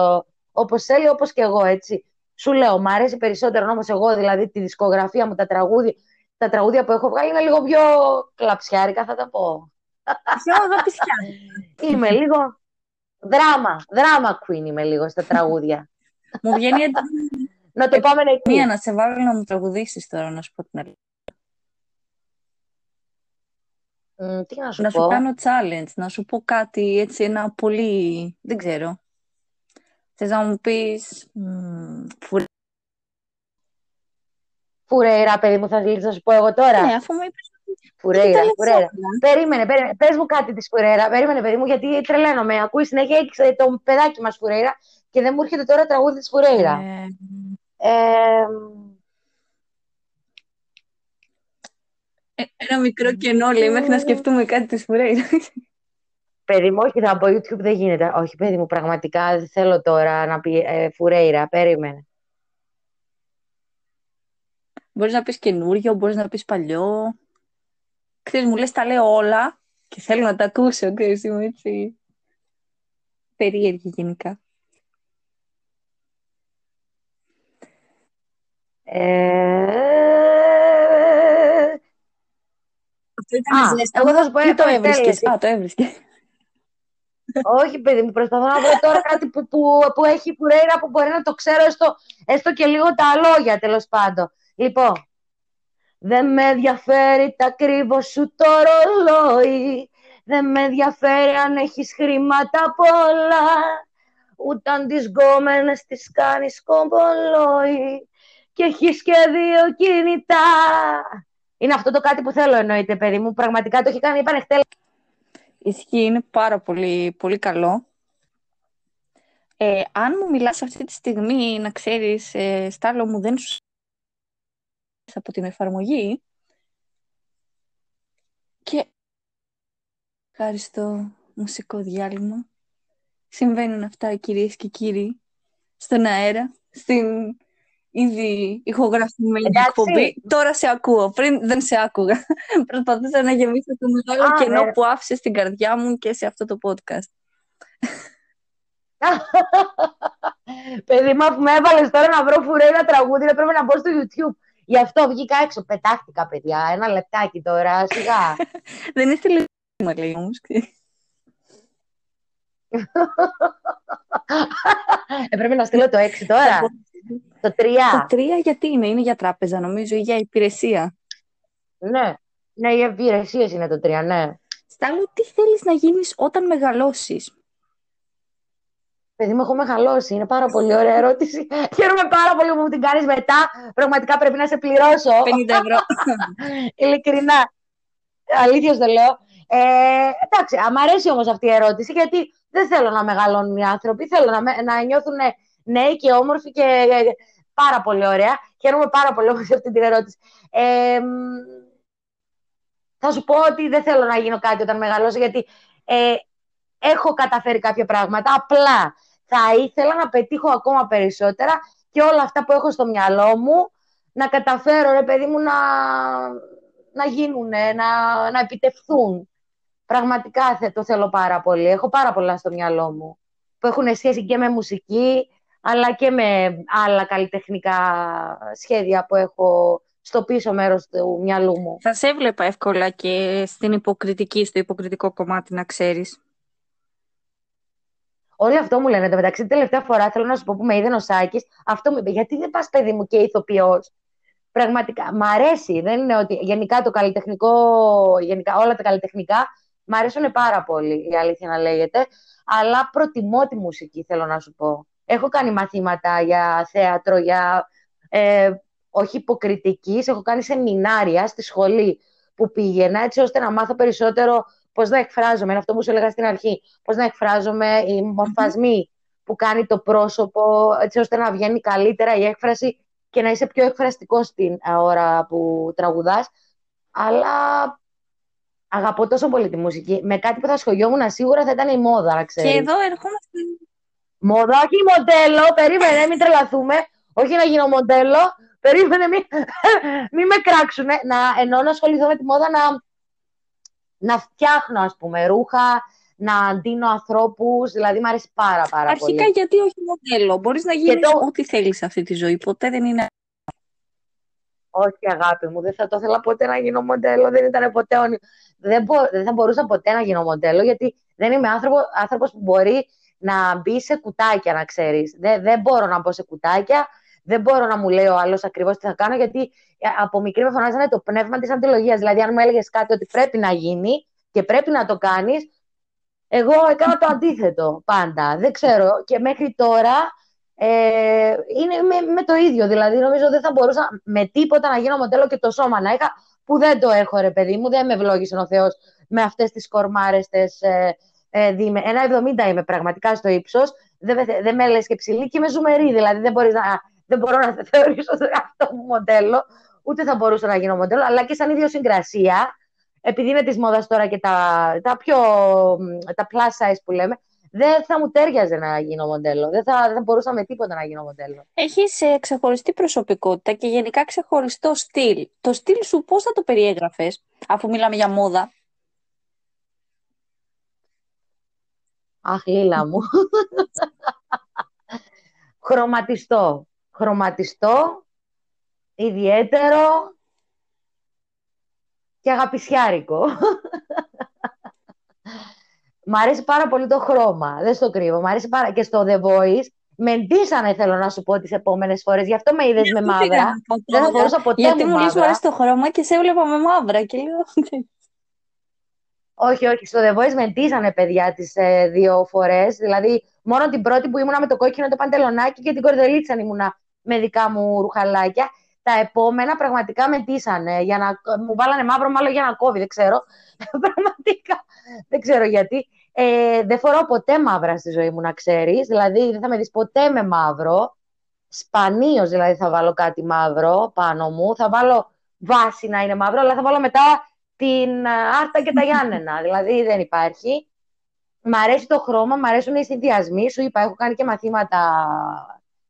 όπως θέλει, όπως και εγώ, έτσι. Σου λέω, μου αρέσει περισσότερο όμως εγώ, δηλαδή τη δισκογραφία μου, τα τραγούδια, τα τραγούδια που έχω βγάλει είναι λίγο πιο κλαψιάρικα, θα τα πω. Πιο δαπισιά. είμαι λίγο δράμα, δράμα queen είμαι λίγο στα τραγούδια. μου βγαίνει Να το πάμε εκεί. Μία να σε βάλω να μου τραγουδήσεις τώρα, να σου πω την αλήθεια. Mm, τι να σου να πω; σου κάνω challenge, να σου πω κάτι έτσι ένα πολύ, δεν ξέρω. Θες να μου πεις... Φουρέ... Φουρέιρα, παιδί μου, θα θέλεις να σου πω εγώ τώρα. Ναι, αφού μου είπες... Φουρέιρα, φουρέιρα. Περίμενε, περίμενε. Πες μου κάτι της Φουρέιρα. Περίμενε, παιδί μου, γιατί τρελαίνομαι. Ακούει συνέχεια ε, το παιδάκι μας Φουρέιρα και δεν μου έρχεται τώρα τραγούδι της Φουρέιρα. Ε... Ε... Ένα μικρό κενό, λέει, μέχρι να σκεφτούμε κάτι της Φουρέιρα. Παιδί μου, όχι, θα από YouTube δεν γίνεται. Όχι, παιδί μου, πραγματικά δεν θέλω τώρα να πει ε, φουρέιρα. Περίμενε. Μπορείς να πεις καινούριο, μπορείς να πεις παλιό. ξέρεις, μου λες τα λέω όλα και θέλω να τα ακούσω, ξέρεις, είμαι έτσι περίεργη γενικά. Αυτό ήταν Α, εγώ θα σου πω Ή το ένα έβρισκες. τέλεση. Α, το έβρισκες. Όχι, παιδί μου, προσπαθώ να βρω τώρα κάτι που, που, που έχει κουρέιρα που μπορεί να το ξέρω έστω, έστω και λίγο τα λόγια, τέλος πάντων. Λοιπόν, δεν με ενδιαφέρει τα κρύβο σου το ρολόι, δεν με ενδιαφέρει αν έχεις χρήματα πολλά, ούτε αν τις γκόμενες τις κάνεις κομπολόι και έχεις και δύο κινητά. Είναι αυτό το κάτι που θέλω εννοείται, παιδί μου. Πραγματικά το έχει κάνει, είπανε χτες Ισχύει, είναι πάρα πολύ, πολύ καλό. Ε, αν μου μιλάς αυτή τη στιγμή, να ξέρεις, ε, Στάλο μου δεν σου από την εφαρμογή και ευχαριστώ μουσικό διάλειμμα. Συμβαίνουν αυτά κυρίες και κύριοι στον αέρα, στην ήδη ηχογραφημένη Εντάξει. εκπομπή. Τώρα σε ακούω, πριν δεν σε άκουγα. [laughs] Προσπαθούσα να γεμίσω το μεγάλο Α, κενό ναι. που άφησε στην καρδιά μου και σε αυτό το podcast. [laughs] Παιδί μου, αφού με έβαλες τώρα να βρω φουρέιρα τραγούδι, δεν πρέπει να μπω στο YouTube. Γι' αυτό βγήκα έξω. Πετάχτηκα, παιδιά. Ένα λεπτάκι τώρα, σιγά. [laughs] Δεν είστε λίγο λέει όμως. ε, πρέπει να στείλω το 6 τώρα. Το 3. Τα τρία γιατί είναι, είναι για τράπεζα νομίζω ή για υπηρεσία. ναι. Ναι, οι υπηρεσίες είναι το 3, ναι. Στάλου, τι θέλεις να γίνεις όταν μεγαλώσεις; Παιδί μου, έχω μεγαλώσει. Είναι πάρα πολύ ωραία ερώτηση. [laughs] Χαίρομαι πάρα πολύ που μου την κάνεις μετά. Πραγματικά πρέπει να σε πληρώσω. 50 ευρώ. [laughs] Ειλικρινά. Αλήθειας το λέω. Ε, εντάξει, α, μ' αρέσει όμως αυτή η ερώτηση γιατί δεν θέλω να μεγαλώνουν οι άνθρωποι. Θέλω να, με- να νιώθουν νέοι και όμορφοι και ε, πάρα πολύ ωραία. Χαίρομαι πάρα πολύ όμως για αυτή την ερώτηση. Ε, μ, θα σου πω ότι δεν θέλω να γίνω κάτι όταν μεγαλώσω γιατί ε, έχω καταφέρει κάποια πράγματα. Απλά θα ήθελα να πετύχω ακόμα περισσότερα και όλα αυτά που έχω στο μυαλό μου να καταφέρω, ρε παιδί μου, να, να γίνουν, να, να επιτευχθούν. Πραγματικά θε- το θέλω πάρα πολύ. Έχω πάρα πολλά στο μυαλό μου που έχουν σχέση και με μουσική αλλά και με άλλα καλλιτεχνικά σχέδια που έχω στο πίσω μέρος του μυαλού μου. Θα σε έβλεπα εύκολα και στην υποκριτική, στο υποκριτικό κομμάτι να ξέρεις. Όλοι αυτό μου λένε. Εν τω μεταξύ, την τελευταία φορά θέλω να σου πω που με είδε ο Σάκης, αυτό μου είπε. Γιατί δεν πας, παιδί μου, και ηθοποιός; Πραγματικά. Μ' αρέσει. Δεν είναι ότι γενικά το καλλιτεχνικό, γενικά όλα τα καλλιτεχνικά, μ' αρέσουν πάρα πολύ, η αλήθεια να λέγεται. Αλλά προτιμώ τη μουσική, θέλω να σου πω. Έχω κάνει μαθήματα για θέατρο, για. Ε, όχι υποκριτικής, έχω κάνει σεμινάρια στη σχολή που πήγαινα, έτσι ώστε να μάθω περισσότερο πώς να εκφράζομαι. Είναι αυτό που σου έλεγα στην αρχή. Πώς να εκφράζομαι, οι μορφασμοί που κάνει το πρόσωπο, έτσι ώστε να βγαίνει καλύτερα η έκφραση και να είσαι πιο εκφραστικός στην ώρα που τραγουδάς. Αλλά αγαπώ τόσο πολύ τη μουσική. Με κάτι που θα σχολιόμουν σίγουρα θα ήταν η μόδα, να ξέρεις. Και εδώ ερχόμαστε. Μόδα, όχι μοντέλο, περίμενε, μην τρελαθούμε. Όχι να γίνω μοντέλο, περίμενε, μην, [laughs] μην με κράξουνε. Να, ενώ να ασχοληθώ με τη μόδα να, να φτιάχνω, ας πούμε, ρούχα, να αντίνω ανθρώπους, δηλαδή μου αρέσει πάρα πάρα Αρχικά πολύ. γιατί όχι μοντέλο; Μπορείς να γίνεις το- ό,τι θέλεις σε αυτή τη ζωή. Ποτέ δεν είναι Όχι, αγάπη μου, δεν θα το ήθελα ποτέ να γίνω μοντέλο, δεν ήταν ποτέ όνειρο. Δεν, μπο- δεν θα μπορούσα ποτέ να γίνω μοντέλο, γιατί δεν είμαι άνθρωπο, άνθρωπος που μπορεί να μπει σε κουτάκια, να ξέρεις. Δεν, δεν μπορώ να μπω σε κουτάκια, δεν μπορώ να μου λέει ο άλλος ακριβώς τι θα κάνω, γιατί ε, από μικρή με φωνάζανε το πνεύμα της αντιλογίας. Δηλαδή, αν μου έλεγες κάτι ότι πρέπει να γίνει και πρέπει να το κάνεις, εγώ έκανα το αντίθετο πάντα. Δεν ξέρω. Και μέχρι τώρα ε, είναι με, με το ίδιο. Δηλαδή, νομίζω δεν θα μπορούσα με τίποτα να γίνω μοντέλο και το σώμα να είχα, που δεν το έχω, ρε παιδί μου. Δεν με ευλόγησε ο Θεός με αυτές τις κορμάρες τις, ε, ε, δime. Ένα 70 είμαι πραγματικά στο ύψος. Δεν, με- δεν με λες και ψηλή και είμαι ζουμερή. Δηλαδή, δεν, μπορείς να, δεν μπορώ να [laughs] θεωρήσω αυτό μου μοντέλο. Ούτε θα μπορούσα να γίνω μοντέλο, αλλά και σαν ιδιοσυγκρασία, επειδή είναι της μόδας τώρα και τα, τα πιο τα plus size που λέμε, δεν θα μου τέριαζε να γίνω μοντέλο. Δεν θα, δεν θα μπορούσα με τίποτα να γίνω μοντέλο. Έχει ε, ξεχωριστή προσωπικότητα και γενικά ξεχωριστό στυλ. Το στυλ σου πώς θα το περιέγραφες, αφού μιλάμε για μόδα; Αχ, Λίλα μου. Χρωματιστό. Χρωματιστό, ιδιαίτερο και αγαπησιάρικο. Μ' αρέσει πάρα πολύ το χρώμα. Δεν στο κρύβω. Μ' αρέσει πάρα... Και στο The Voice με ντύσανε, θέλω να σου πω, τις επόμενες φορές. Γι' αυτό με είδες με μαύρα. Δεν θα μπορούσα ποτέ Γιατί μου μου λες μου μαύρα. αρέσει το χρώμα και σε έβλεπα με μαύρα και λέω... Όχι, όχι. Στο The Voice με ντύσανε παιδιά τις ε, δύο φορές. Δηλαδή, μόνο την πρώτη που ήμουνα με το κόκκινο το παντελονάκι και την κορδελίτσα ήμουνα με δικά μου ρουχαλάκια. Τα επόμενα πραγματικά με ντύσανε. Για να, μου βάλανε μαύρο, μάλλον για να κόβει, δεν ξέρω. [laughs] πραγματικά. Δεν ξέρω γιατί. Ε, δεν φοράω ποτέ μαύρα στη ζωή μου, να ξέρεις. Δηλαδή, δεν θα με δεις ποτέ με μαύρο. Σπανίως δηλαδή θα βάλω κάτι μαύρο πάνω μου. Θα βάλω βάση να είναι μαύρο, αλλά θα βάλω μετά την α, Άρτα και τα Γιάννενα. [laughs] δηλαδή δεν υπάρχει. Μ' αρέσει το χρώμα, μ' αρέσουν οι συνδυασμοί. Σου είπα, έχω κάνει και μαθήματα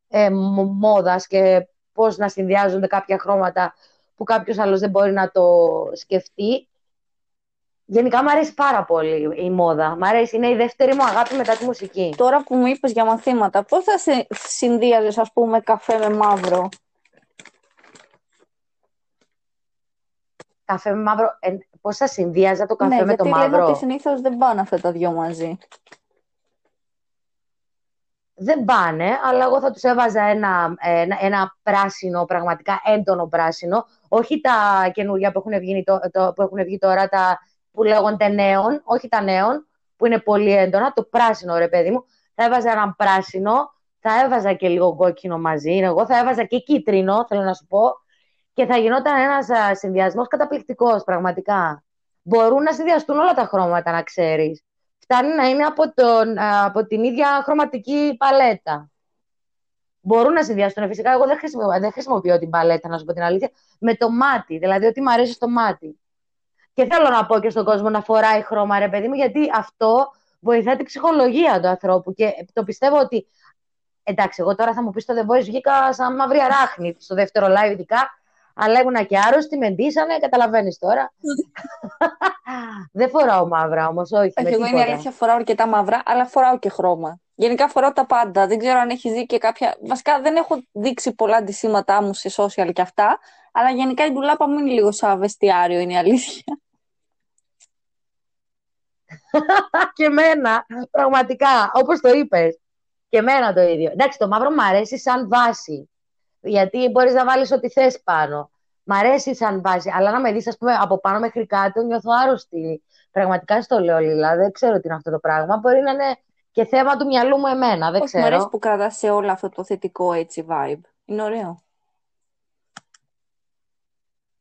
ε, μ- μόδας και πώς να συνδυάζονται κάποια χρώματα που κάποιος άλλος δεν μπορεί να το σκεφτεί. Γενικά μου αρέσει πάρα πολύ η μόδα. Μ' αρέσει, είναι η δεύτερη μου αγάπη μετά τη μουσική. Τώρα που μου είπες για μαθήματα, πώς θα σε συνδύαζες, ας πούμε, καφέ με μαύρο; Καφέ με μαύρο. Ε, πώς θα συνδύαζα το καφέ ναι, με το γιατί λένε μαύρο; ότι συνήθως δεν πάνε αυτά τα δυο μαζί. Δεν πάνε, αλλά εγώ θα τους έβαζα ένα, ένα, ένα πράσινο, πραγματικά έντονο πράσινο. Όχι τα καινούργια που έχουν βγει, το, το, που έχουν βγει τώρα, τα που λέγονται νέων, όχι τα νέων, που είναι πολύ έντονα, το πράσινο ρε παιδί μου. Θα έβαζα ένα πράσινο, θα έβαζα και λίγο κόκκινο μαζί, εγώ θα έβαζα και κίτρινο, θέλω να σου πω, και θα γινόταν ένας α, συνδυασμός καταπληκτικός, πραγματικά. Μπορούν να συνδυαστούν όλα τα χρώματα, να ξέρεις. Φτάνει να είναι από, τον, α, από την ίδια χρωματική παλέτα. Μπορούν να συνδυαστούν. Φυσικά, εγώ δεν χρησιμοποιώ, δεν χρησιμοποιώ την παλέτα, να σου πω την αλήθεια, με το μάτι. Δηλαδή, ότι μου αρέσει στο μάτι. Και θέλω να πω και στον κόσμο να φοράει χρώμα, ρε παιδί μου, γιατί αυτό βοηθά την ψυχολογία του ανθρώπου. Και το πιστεύω ότι. Εντάξει, εγώ τώρα θα μου πεις στο The Voice βγήκα σαν μαύρη αράχνη στο δεύτερο live, ειδικά. Αλλά ήμουνα και άρρωστη, με ντύσανε, καταλαβαίνεις τώρα. δεν φοράω μαύρα όμως, όχι. με Όχι, εγώ είναι η τίποτα. αλήθεια, φοράω αρκετά μαύρα, αλλά φοράω και χρώμα. Γενικά φοράω τα πάντα. Δεν ξέρω αν έχεις δει και κάποια. Βασικά δεν έχω δείξει πολλά αντισήματά μου σε social και αυτά, αλλά γενικά η ντουλάπα μου είναι λίγο σαν βεστιάριο, είναι η αλήθεια. [laughs] και εμένα, πραγματικά, όπως το είπες. Και εμένα το ίδιο. Εντάξει, το μαύρο μου αρέσει σαν βάση. Γιατί μπορείς να βάλεις ό,τι θες πάνω. Μ' αρέσει σαν βάση. Αλλά να με δεις, ας πούμε, από πάνω μέχρι κάτω, νιώθω άρρωστη. Πραγματικά στο λέω, Λίλα. Δεν ξέρω τι είναι αυτό το πράγμα. Μπορεί να είναι και θέμα του μυαλού μου εμένα. Δεν Όχι, μου αρέσει ξέρω. που κρατάς σε όλο αυτό το θετικό έτσι vibe. Είναι ωραίο.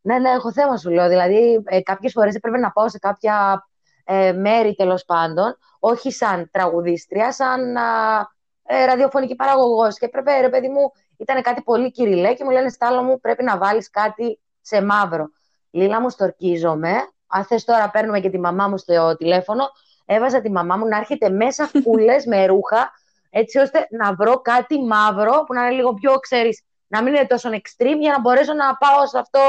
Ναι, ναι, έχω θέμα σου λέω. Δηλαδή, ε, κάποιες φορές έπρεπε να πάω σε κάποια ε, μέρη τέλος πάντων, όχι σαν τραγουδίστρια, σαν α, ε, ραδιοφωνική παραγωγός. Και έπρεπε, ρε παιδί μου, ήταν κάτι πολύ κυριλέ και μου λένε Στάλλο μου πρέπει να βάλεις κάτι σε μαύρο. Λίλα μου, στορκίζομαι. Αν θες τώρα παίρνουμε και τη μαμά μου στο τηλέφωνο, έβαζα τη μαμά μου να έρχεται μέσα [laughs] φούλες με ρούχα, έτσι ώστε να βρω κάτι μαύρο που να είναι λίγο πιο, ξέρεις, να μην είναι τόσο extreme για να μπορέσω να πάω σε αυτό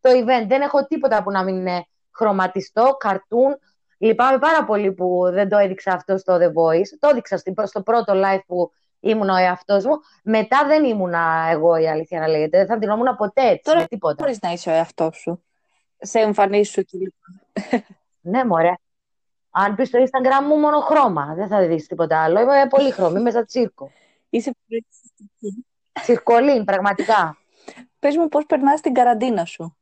το event. Δεν έχω τίποτα που να μην είναι χρωματιστό, καρτούν. Λυπάμαι πάρα πολύ που δεν το έδειξα αυτό στο The Voice. Το έδειξα στην- στο πρώτο live που ήμουν ο εαυτός μου. Μετά δεν ήμουνα εγώ η αλήθεια να λέγεται. Δεν θα ντυνόμουν ποτέ έτσι, Τώρα με τίποτα. Μπορείς να είσαι ο εαυτός σου. Σε εμφανίσεις σου και λοιπά. Ναι, μωρέ. Αν πεις στο Instagram μου μόνο χρώμα, δεν θα δεις τίποτα άλλο. Είμαι πολύ χρώμη, είμαι σαν τσίρκο. Είσαι πολύ εξαιρετική. Τσιρκολίν, πραγματικά. Πες μου πώς περνάς την καραντίνα σου.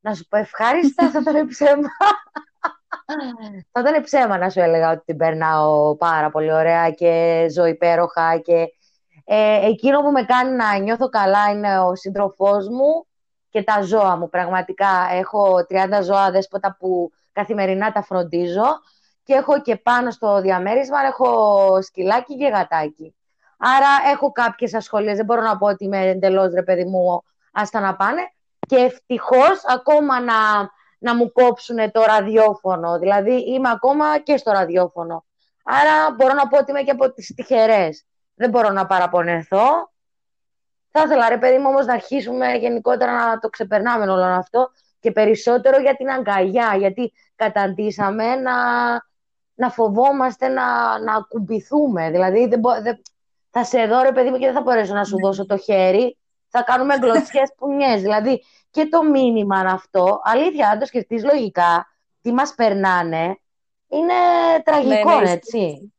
Να σου πω ευχάριστα, θα ήταν ψέμα. Θα ήταν ψέμα να σου έλεγα ότι την περνάω πάρα πολύ ωραία και ζω υπέροχα και ε, εκείνο που με κάνει να νιώθω καλά είναι ο σύντροφός μου και τα ζώα μου. Πραγματικά έχω 30 ζώα δέσποτα που καθημερινά τα φροντίζω και έχω και πάνω στο διαμέρισμα έχω σκυλάκι και γατάκι. Άρα έχω κάποιες ασχολίες, δεν μπορώ να πω ότι είμαι εντελώς ρε παιδί μου άστα να πάνε και ευτυχώς ακόμα να, να μου κόψουν το ραδιόφωνο. Δηλαδή είμαι ακόμα και στο ραδιόφωνο. Άρα μπορώ να πω ότι είμαι και από τις τυχερές. Δεν μπορώ να παραπονεθώ. Θα ήθελα ρε παιδί μου όμως να αρχίσουμε γενικότερα να το ξεπερνάμε όλο αυτό και περισσότερο για την αγκαλιά, γιατί καταντήσαμε να, να φοβόμαστε να, να ακουμπηθούμε. Δηλαδή δεν, δεν, θα σε δω ρε παιδί μου και δεν θα μπορέσω να σου ναι. δώσω το χέρι. Θα κάνουμε γκλωτσιές πουνιές. Δηλαδή και το μήνυμα αυτό, αλήθεια, αν το σκεφτεί λογικά, τι μας περνάνε, είναι τραγικό, ναι, ναι, έτσι.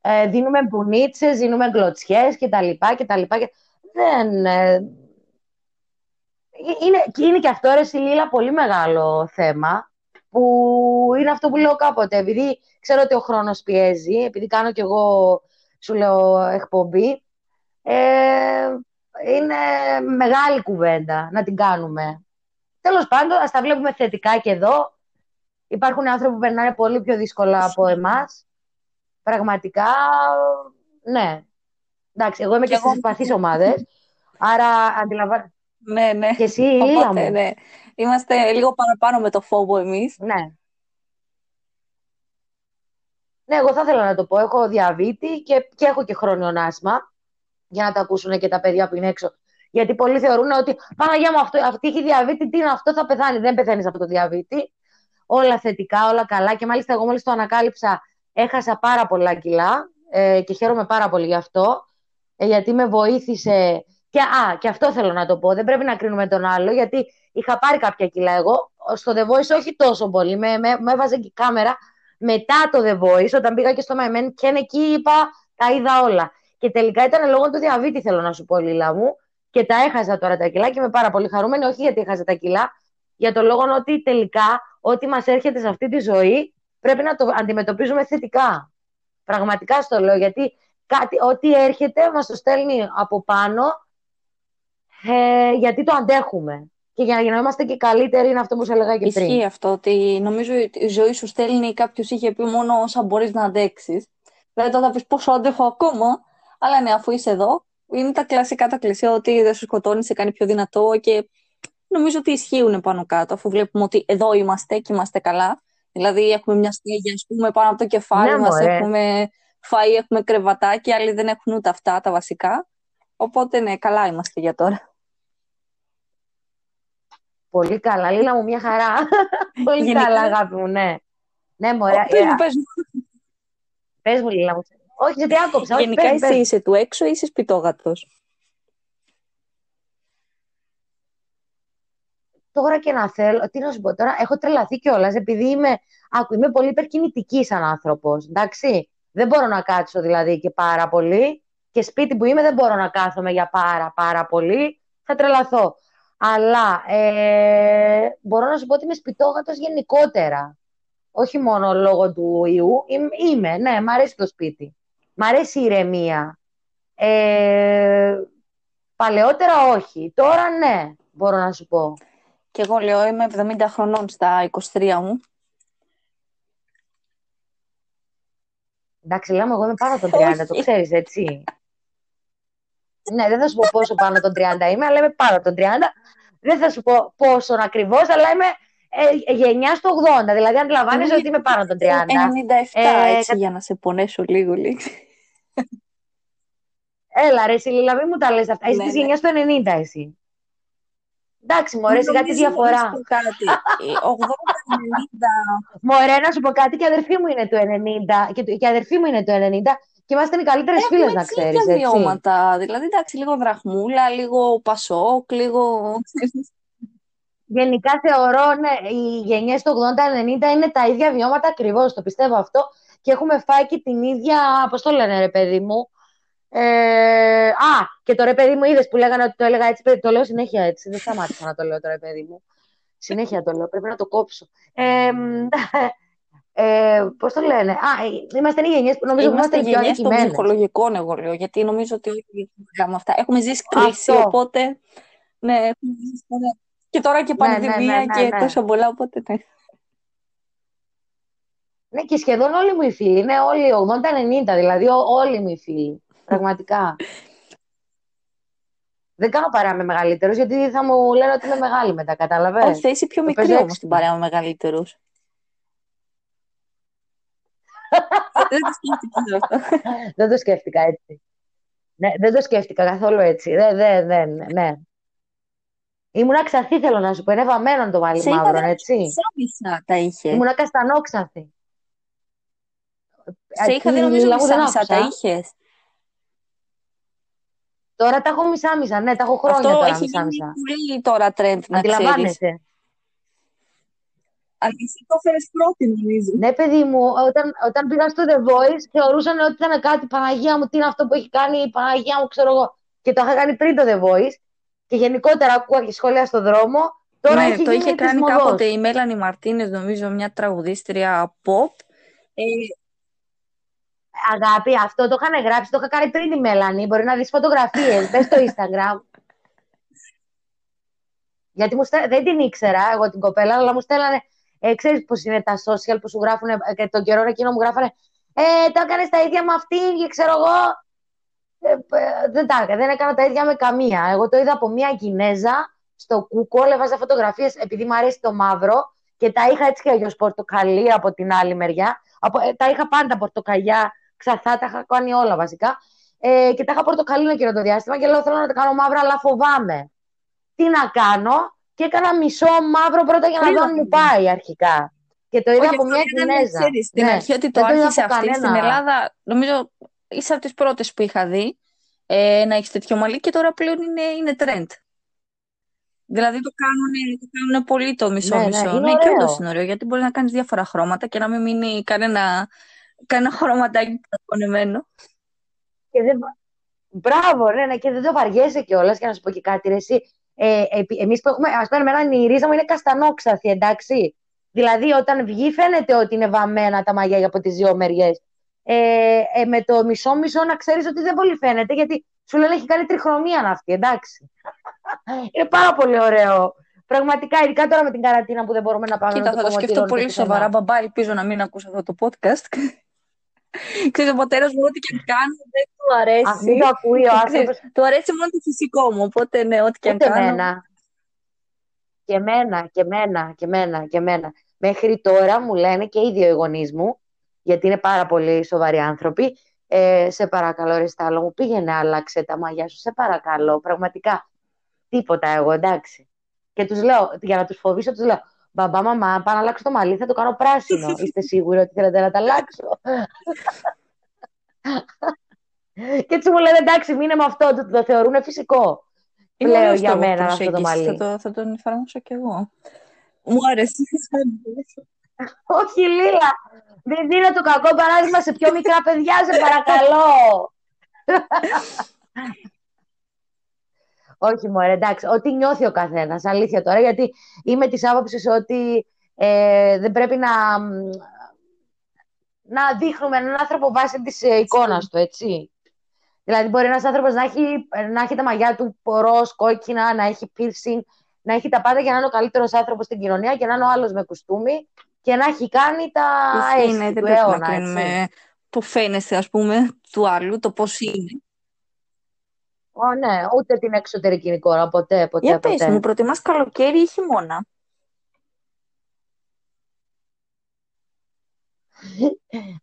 Ε, δίνουμε μπουνίτσες, δίνουμε γκλωτσιές και τα λοιπά και τα λοιπά. Και... Δεν... Ε... Είναι, είναι και αυτό, ρε Σιλίλα, πολύ μεγάλο θέμα, που είναι αυτό που λέω κάποτε, επειδή ξέρω ότι ο χρόνος πιέζει, επειδή κάνω κι εγώ, σου λέω, εκπομπή, ε, είναι μεγάλη κουβέντα να την κάνουμε. Τέλος πάντων, ας τα βλέπουμε θετικά και εδώ. Υπάρχουν άνθρωποι που περνάνε πολύ πιο δύσκολα από εμάς. Πραγματικά, ναι. Εντάξει, εγώ είμαι και, και στις συμπαθείς ομάδες. Άρα αντιλαμβάνω. Ναι, ναι. Και εσύ, Οπότε, μου. Ναι. Είμαστε λίγο παραπάνω με το φόβο εμείς. Ναι. Ναι, εγώ θα ήθελα να το πω. Έχω διαβήτη και, και έχω και χρόνιο άσμα για να τα ακούσουν και τα παιδιά που είναι έξω. Γιατί πολλοί θεωρούν ότι Παναγία μου, αυτό, αυτή έχει διαβήτη, τι είναι αυτό, θα πεθάνει. Δεν πεθαίνεις από το διαβήτη. Όλα θετικά, όλα καλά. Και μάλιστα, εγώ μόλις το ανακάλυψα, έχασα πάρα πολλά κιλά ε, και χαίρομαι πάρα πολύ γι' αυτό. Ε, γιατί με βοήθησε. Και, α, και αυτό θέλω να το πω. Δεν πρέπει να κρίνουμε τον άλλο, γιατί είχα πάρει κάποια κιλά εγώ. Στο The Voice όχι τόσο πολύ. Με, με, με έβαζε και η κάμερα μετά το The Voice, όταν πήγα και στο My και εκεί είπα, τα είδα όλα. Και τελικά ήταν λόγω του διαβήτη, θέλω να σου πω, Λίλα μου. Και τα έχασα τώρα τα κιλά και είμαι πάρα πολύ χαρούμενη, όχι γιατί έχασα τα κιλά, για το λόγο ότι τελικά ό,τι μας έρχεται σε αυτή τη ζωή πρέπει να το αντιμετωπίζουμε θετικά. Πραγματικά στο λέω, γιατί κάτι, ό,τι έρχεται μας το στέλνει από πάνω, ε, γιατί το αντέχουμε. Και για, να είμαστε και καλύτεροι είναι αυτό που σου έλεγα και Ισχύει πριν. Ισχύει αυτό, ότι νομίζω η ζωή σου στέλνει, κάποιος είχε πει μόνο όσα μπορείς να αντέξεις. Δηλαδή τώρα θα πεις πόσο αντέχω ακόμα, αλλά ναι, αφού είσαι εδώ, είναι τα κλασικά τα κλεισιά ότι δεν σου σκοτώνει, σε κάνει πιο δυνατό και νομίζω ότι ισχύουν πάνω κάτω, αφού βλέπουμε ότι εδώ είμαστε και είμαστε καλά. Δηλαδή έχουμε μια στέγη, ας πούμε, πάνω από το κεφάλι ναι, μας, έχουμε φαΐ, έχουμε κρεβατάκι, άλλοι δεν έχουν ούτε αυτά τα βασικά. Οπότε ναι, καλά είμαστε για τώρα. Πολύ καλά. Λίλα μου, μια χαρά. [laughs] Πολύ καλά, αγάπη μου, ναι. Ναι, μωρέ. Πες μου, πες μου. Πες μου, Λίλα μου. Όχι, γιατί άκοψα. Γενικά πες, εσύ είσαι του έξω ή είσαι σπιτόγατος. Τώρα και να θέλω, τι να σου πω τώρα, έχω τρελαθεί κιόλας επειδή είμαι, άκου, είμαι πολύ υπερκινητική σαν άνθρωπος. Εντάξει. Δεν μπορώ να κάτσω δηλαδή και πάρα πολύ. Και σπίτι που είμαι δεν μπορώ να κάθομαι για πάρα πάρα πολύ. Θα τρελαθώ. Αλλά ε, μπορώ να σου πω ότι είμαι σπιτόγατος γενικότερα. Όχι μόνο λόγω του ιού. Είμαι, ναι, μ' αρέσει το σπίτι. Μ' αρέσει η ηρεμία. Ε, παλαιότερα όχι. Τώρα ναι, μπορώ να σου πω. Και εγώ λέω είμαι 70 χρονών στα 23 μου. Εντάξει, λέμε εγώ είμαι πάνω των 30, το ξέρεις έτσι. ναι, δεν θα σου πω πόσο πάνω των 30 είμαι, αλλά είμαι πάνω των 30. Δεν θα σου πω πόσο ακριβώς, αλλά είμαι ε, γενιά στο 80. Δηλαδή, αντιλαμβάνεσαι ότι είμαι πάνω των 30. 97, ε, έτσι, για να σε πονέσω λίγο, λίγο. Έλα ρε, εσύ Λίλα, μην μου τα λες αυτά. Είσαι ναι, της ναι. γενιάς του 90 εσύ. Εντάξει, μωρέ, σιγά τη διαφορά. Κάτι. 80-90. Μωρέ, να σου πω κάτι, και η αδερφή μου είναι του 90 και, η αδερφή μου είναι του 90 και είμαστε οι καλύτερες φίλες, να ξέρεις. Έχουμε βιώματα. Δηλαδή, εντάξει, λίγο δραχμούλα, λίγο πασόκ, λίγο. Γενικά θεωρώ, ναι, οι γενιές του 80-90 είναι τα ίδια βιώματα ακριβώς. Το πιστεύω αυτό. Και έχουμε φάει και την ίδια. Πώς το λένε, ρε παιδί μου. Ε, α, και το ρε παιδί μου, είδες που λέγανε ότι το έλεγα έτσι. Το λέω συνέχεια έτσι. Δεν σταμάτησα να το λέω τώρα, παιδί μου. Συνέχεια το λέω. Πρέπει να το κόψω. Ε, ε, Πώς το λένε, Α, είμαστε οι γενιές που νομίζω είμαστε οι γενιές των ψυχολογικών, εγώ λέω. Γιατί νομίζω ότι όχι με αυτά. Έχουμε ζήσει κρίση, Αυτό. οπότε. Ναι, έχουμε ζήσει και τώρα και ναι, ναι, πανδημία ναι, ναι, ναι, και τόσα πολλά, οπότε ναι. Ναι, και σχεδόν όλοι μου οι φίλοι. Είναι όλοι 80-90, δηλαδή όλοι μου οι φίλοι. Πραγματικά. Δεν κάνω παρέα με μεγαλύτερους, γιατί θα μου λένε ότι είμαι μεγάλη μετά, κατάλαβες; Όχι, θα είσαι πιο μικρή όμως την παρέα με μεγαλύτερους. [laughs] δεν το σκέφτηκα αυτό. δεν το σκέφτηκα έτσι. Ναι, δεν το σκέφτηκα καθόλου έτσι. Δεν, δεν, δεν, ναι. Ήμουν ξαθή, θέλω να σου πω. Είναι βαμμένο το μαλλί μαύρο, έτσι. Μισά-μισά τα είχε. Ήμουν καστανόξαθη. Σε είχα δει νομίζω μισά-μισά τα είχες. Τώρα τα έχω μισά-μισά. Ναι, τα έχω χρόνια Αυτό τώρα έχει μισά-μισά. πολύ τώρα trend, να ξέρεις. Αντιλαμβάνεσαι. Αλλά εσύ το έφερες πρώτη, νομίζω. Ναι, παιδί μου, όταν, όταν πήγα στο The Voice, θεωρούσαν ότι ήταν κάτι Παναγία μου, τι είναι αυτό που έχει κάνει η Παναγία μου, ξέρω εγώ. Και το είχα κάνει πριν το The Voice. Και γενικότερα ακούγα και σχόλια στο δρόμο. Τώρα ναι, έχει το γίνει είχε της κάνει μοδός. κάποτε η Μέλανη Μαρτίνες, νομίζω, μια τραγουδίστρια pop. Ε, Αγάπη, αυτό το είχαν γράψει, το είχα κάνει πριν τη Μέλανη. Μπορεί να δεις φωτογραφίες, [laughs] μπες στο Instagram. Γιατί μου στέλ... δεν την ήξερα εγώ την κοπέλα, αλλά μου στέλνανε. Ε, ξέρεις πώς είναι τα social που σου γράφουν και τον καιρό εκείνο μου γράφανε Ε, το έκανες τα ίδια με αυτήν και ξέρω εγώ. Ε, ε, δεν τα έκανα, δεν έκανα τα ίδια με καμία. Εγώ το είδα από μια Κινέζα στο Google, έβαζα φωτογραφίες επειδή μου αρέσει το μαύρο και τα είχα έτσι και αλλιώς πορτοκαλί από την άλλη μεριά. Από, ε, τα είχα πάντα πορτοκαλιά, ξαθά, τα είχα κάνει όλα βασικά. Ε, και τα είχα πορτοκαλί εκείνο το διάστημα και λέω θέλω να τα κάνω μαύρα, αλλά φοβάμαι. Τι να κάνω, και έκανα μισό μαύρο πρώτα για να Πριν δω αν μου πάει αρχικά. Και το είδα όχι, από αυτό μια ήταν, Κινέζα. ξέρεις, Στην Ναι. αρχή ότι το Δεν το είδα άρχισε από αυτή στην κανένα. Ελλάδα, νομίζω είσαι από τις πρώτες που είχα δει ε, να έχεις τέτοιο μαλλί και τώρα πλέον είναι, είναι trend. Δηλαδή το κάνουν, το κάνουν πολύ το Ναι, ναι, μισό-μισό. είναι και ωραίο. όντως είναι ωραίο, γιατί μπορεί να κάνεις διάφορα χρώματα και να μην μείνει κανένα, κανένα χρωματάκι καταπονεμένο. Και δεν... Μπράβο, ναι, ναι, και δεν το βαριέσαι κιόλας. Και να σου πω και κάτι, ρε, εσύ. Ε, Εμείς που έχουμε, ας πούμε, εμένα η ρίζα μου είναι καστανόξαθη, εντάξει. Δηλαδή, όταν βγει, φαίνεται ότι είναι βαμμένα τα μαγιά από τις δύο μεριές. Ε, ε, με το μισό-μισό να ξέρεις ότι δεν πολύ φαίνεται, γιατί σου λένε έχει κάνει τριχρωμία αυτή, εντάξει. [laughs] είναι πάρα πολύ ωραίο. Πραγματικά, ειδικά τώρα με την καρατίνα που δεν μπορούμε να πάμε Κοίτα, να θα το πούμε σκεφτώ τυρώνει πολύ πουθενά. σοβαρά, μπαμπά. Ελπίζω να μην ακούσω αυτό το podcast. Ξέρεις, ο πατέρας μου ό,τι και αν κάνω δεν του Α, αρέσει. μην το ακούει ο Και άνθρωπος. ξέρεις, του αρέσει μόνο το φυσικό μου, οπότε ναι, ό,τι και αν Ούτε κάνω. εμένα. Και εμένα, και εμένα, και εμένα, και εμένα. Μέχρι τώρα μου λένε και οι δύο οι γονείς μου, γιατί είναι πάρα πολύ σοβαροί άνθρωποι, ε, σε παρακαλώ ρε Στάλο μου, πήγαινε άλλαξε τα μαλλιά σου, σε παρακαλώ, πραγματικά. Τίποτα εγώ, εντάξει. Και τους λέω, για να τους φοβήσω, τους λέω, μπαμπά, μαμά, πάω να αλλάξω το μαλλί, θα το κάνω πράσινο. [laughs] Είστε σίγουροι ότι θέλετε να τα αλλάξω; και έτσι μου λένε, εντάξει, μείνε με αυτό, το, το θεωρούν φυσικό. Είναι Λέω ωραίος για τρόπος μένα αυτό το προσέγγισης, μαλλί. Θα, το, θα τον εφαρμόσω κι εγώ. Μου άρεσε. Όχι, Λίλα. Μην δίνω το κακό παράδειγμα σε πιο μικρά παιδιά, σε παρακαλώ. [laughs] Όχι, μωρέ, εντάξει. Ό,τι νιώθει ο καθένας, αλήθεια τώρα, γιατί είμαι της άποψης ότι ε, δεν πρέπει να, να δείχνουμε έναν άνθρωπο βάσει της εικόνας του, έτσι. Δηλαδή, μπορεί ένας άνθρωπος να έχει, να έχει τα μαλλιά του ροζ, κόκκινα, να έχει piercing, να έχει τα πάντα για να είναι ο καλύτερος άνθρωπος στην κοινωνία και να είναι ο άλλος με κουστούμι και να έχει κάνει τα Ισχύει, έσχη ναι, δεν του πρέπει να αιώνα, κρίνουμε έτσι. που φαίνεσαι, ας πούμε, του άλλου, το πώς είναι. Ω, ναι, ούτε την εξωτερική εικόνα, ποτέ, ποτέ, Για πες ποτέ. μου, προτιμάς καλοκαίρι ή χειμώνα;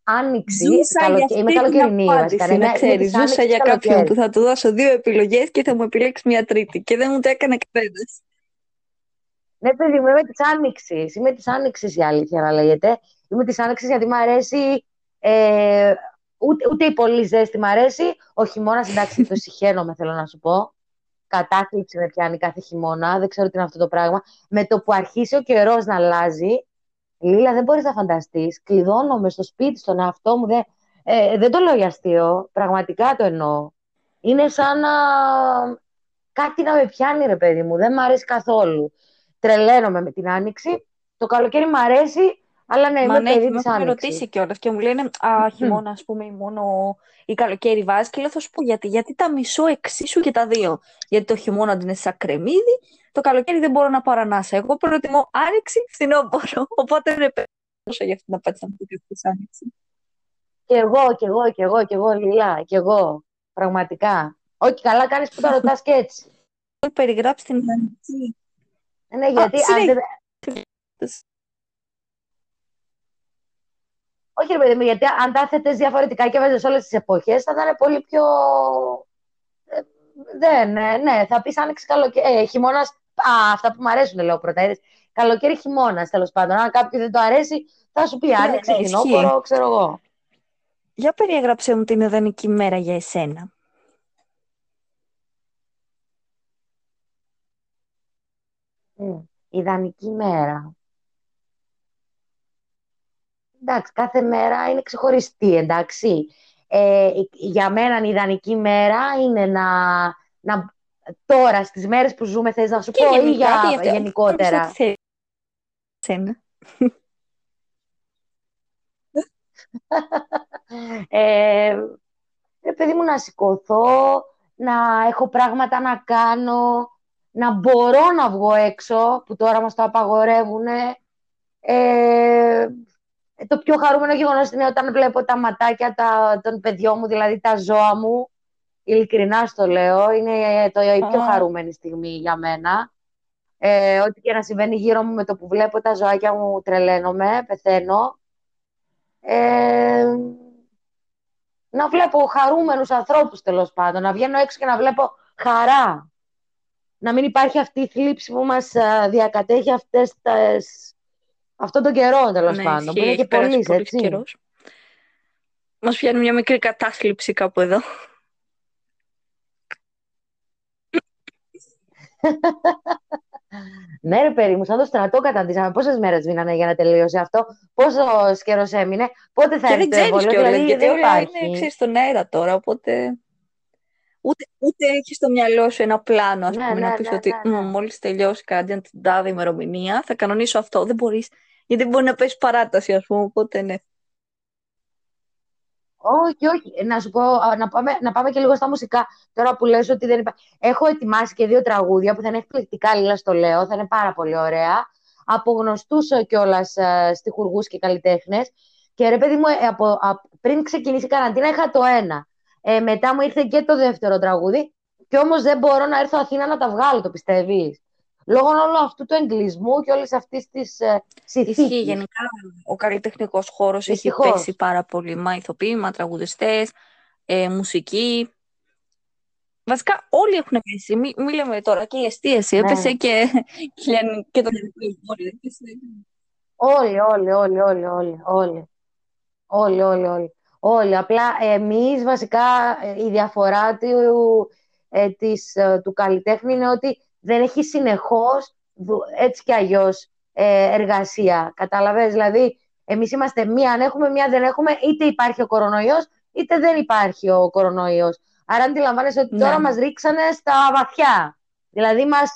Άνοιξη, Ζούσα για καλοκαι... είμαι αυτή την καλοκαιρινή βασικά. απάντηση, ναι, να ναι, ξέρεις. είμαι της Ζούσα άνοιξης για κάποιον καλοκαίρι. που θα του δώσω δύο επιλογές και θα μου επιλέξει μια τρίτη. Και δεν μου το έκανε κανένας. Ναι, παιδί μου, είμαι της Άνοιξης. Είμαι της Άνοιξης η αλήθεια να λέγεται. Είμαι της Άνοιξης γιατί μου αρέσει. Ε, ούτε, ούτε η πολύ ζέστη μ' αρέσει. Ο χειμώνας, εντάξει, το συχαίνομαι, θέλω να σου πω. Κατάθλιψη με πιάνει κάθε χειμώνα. Δεν ξέρω τι είναι αυτό το πράγμα. Με το που αρχίσει ο καιρός να αλλάζει, Λίλα, δεν μπορείς να φανταστείς. Κλειδώνομαι στο σπίτι, στον εαυτό μου. Δεν, ε, δεν το λέω για αστείο. Πραγματικά το εννοώ. Είναι σαν να. Κάτι να με πιάνει, ρε παιδί μου. Δεν μ' αρέσει καθόλου τρελαίνομαι με την άνοιξη. Το καλοκαίρι μου αρέσει, αλλά ναι, Μα είμαι ναι, παιδί με της έχουν άνοιξης. ρωτήσει κιόλας και μου λένε Α, χειμώνα, ας πούμε, ή μόνο ή καλοκαίρι βάζεις. Και λέω, θα σου πω γιατί. Γιατί τα μισώ εξίσου και τα δύο. Γιατί το χειμώνα είναι σαν κρεμμύδι, το καλοκαίρι δεν μπορώ να πάρω ανάσα. Εγώ προτιμώ άνοιξη, φθινόπωρο. Οπότε ρε, πέσω για αυτή την απάντηση να μου πείτε της άνοιξη. Κι εγώ, κι εγώ, κι εγώ, κι εγώ, Λιλά, κι εγώ. Πραγματικά. Όχι, καλά κάνεις που τα ρωτάς και έτσι. περιγράψει την ιδανική. Ναι, γιατί αν δεν... [laughs] Όχι, ρε παιδί μου, γιατί αν τα έθετες διαφορετικά και βάζεις όλες τις εποχές, θα ήταν πολύ πιο. Ε, δεν, ναι, ναι, θα πεις άνοιξη καλοκαίρι. Ε, χειμώνας. Α, αυτά που μου αρέσουν, λέω πρώτα. Καλοκαίρι, χειμώνας, τέλος πάντων. Αν κάποιον δεν το αρέσει, θα σου πει άνοιξη, ναι, φθινόπωρο, ξέρω εγώ. Για περιέγραψε μου την ιδανική μέρα για εσένα. Mm, ιδανική μέρα. Εντάξει, κάθε μέρα είναι ξεχωριστή, εντάξει. Ε, για μένα η ιδανική μέρα είναι να, να τώρα, στις μέρες που ζούμε, θες να σου πω γενικά, ή για, γενικότερα. ε, παιδί μου να σηκωθώ, να έχω πράγματα να κάνω, να μπορώ να βγω έξω, που τώρα μας το απαγορεύουν. Ε, το πιο χαρούμενο γεγονός είναι όταν βλέπω τα ματάκια τα, των παιδιών μου, δηλαδή τα ζώα μου. Ειλικρινά στο λέω, είναι το, η πιο χαρούμενη στιγμή για μένα. Ε, ό,τι και να συμβαίνει γύρω μου με το που βλέπω τα ζωάκια μου τρελαίνομαι, πεθαίνω. Ε, να βλέπω χαρούμενους ανθρώπους τέλος πάντων, να βγαίνω έξω και να βλέπω χαρά. Να μην υπάρχει αυτή η θλίψη που μας διακατέχει αυτές τις αυτόν τον καιρό τέλος ναι, πάντων. Που είναι και πολύς έτσι. Καιρός. Μας πιάνει μια μικρή κατάθλιψη κάπου εδώ. [laughs] ναι, ρε παιδί μου, σαν το στρατό καταντήσαμε. Πόσες μέρες μείνανε για να τελείωσε αυτό, πόσο καιρός έμεινε, πότε θα έρθει το εμβόλιο; Δηλαδή, γιατί όλα είναι ξέρεις, στον αέρα τώρα, οπότε. Ούτε, ούτε έχει στο μυαλό σου ένα πλάνο, ας ναι, πούμε, ναι, να πεις ναι, ότι ναι, ναι. μόλις τελειώσει κάτι την τάδε ημερομηνία, θα κανονίσω αυτό. Δεν μπορείς γιατί μπορεί να πέσει παράταση, ας πούμε, οπότε ναι. Όχι, όχι. Να σου πω, να πάμε, να πάμε και λίγο στα μουσικά. Τώρα που λες ότι δεν υπάρχει. Έχω ετοιμάσει και δύο τραγούδια που θα είναι εκπληκτικά, λίγα στο λέω, θα είναι πάρα πολύ ωραία. Από γνωστούς κιόλας ε, στιχουργούς και καλλιτέχνες. Και ρε παιδί μου, ε, από, πριν ξεκινήσει η καραντίνα είχα το ένα. Ε, μετά μου ήρθε και το δεύτερο τραγούδι. Και όμως δεν μπορώ να έρθω Αθήνα να τα βγάλω, το πιστεύεις; Λόγω όλου αυτού του εγκλισμού και όλης αυτής της ε, συνθήκης. Ισχύει γενικά ο καλλιτεχνικός χώρος έχει πέσει πάρα πολύ. Μα ηθοποιοί, μα τραγουδιστές, ε, μουσική. Βασικά όλοι έχουν πέσει. Μη, μη λέμε τώρα και η εστίαση ναι. έπεσε και, και το Όλοι, όλοι, όλοι, όλοι, όλοι, όλοι. Όλοι, όλοι, όλοι. Όλοι. Απλά εμείς βασικά ε, η διαφορά του, ε, της, ε, του καλλιτέχνη είναι ότι δεν έχει συνεχώς έτσι κι αλλιώς ε, εργασία. Κατάλαβες, δηλαδή εμείς είμαστε μία αν έχουμε, μία δεν έχουμε, είτε υπάρχει ο κορονοϊός, είτε δεν υπάρχει ο κορονοϊός. Άρα αντιλαμβάνεσαι ότι τώρα ναι. μας ρίξανε στα βαθιά. Δηλαδή μας,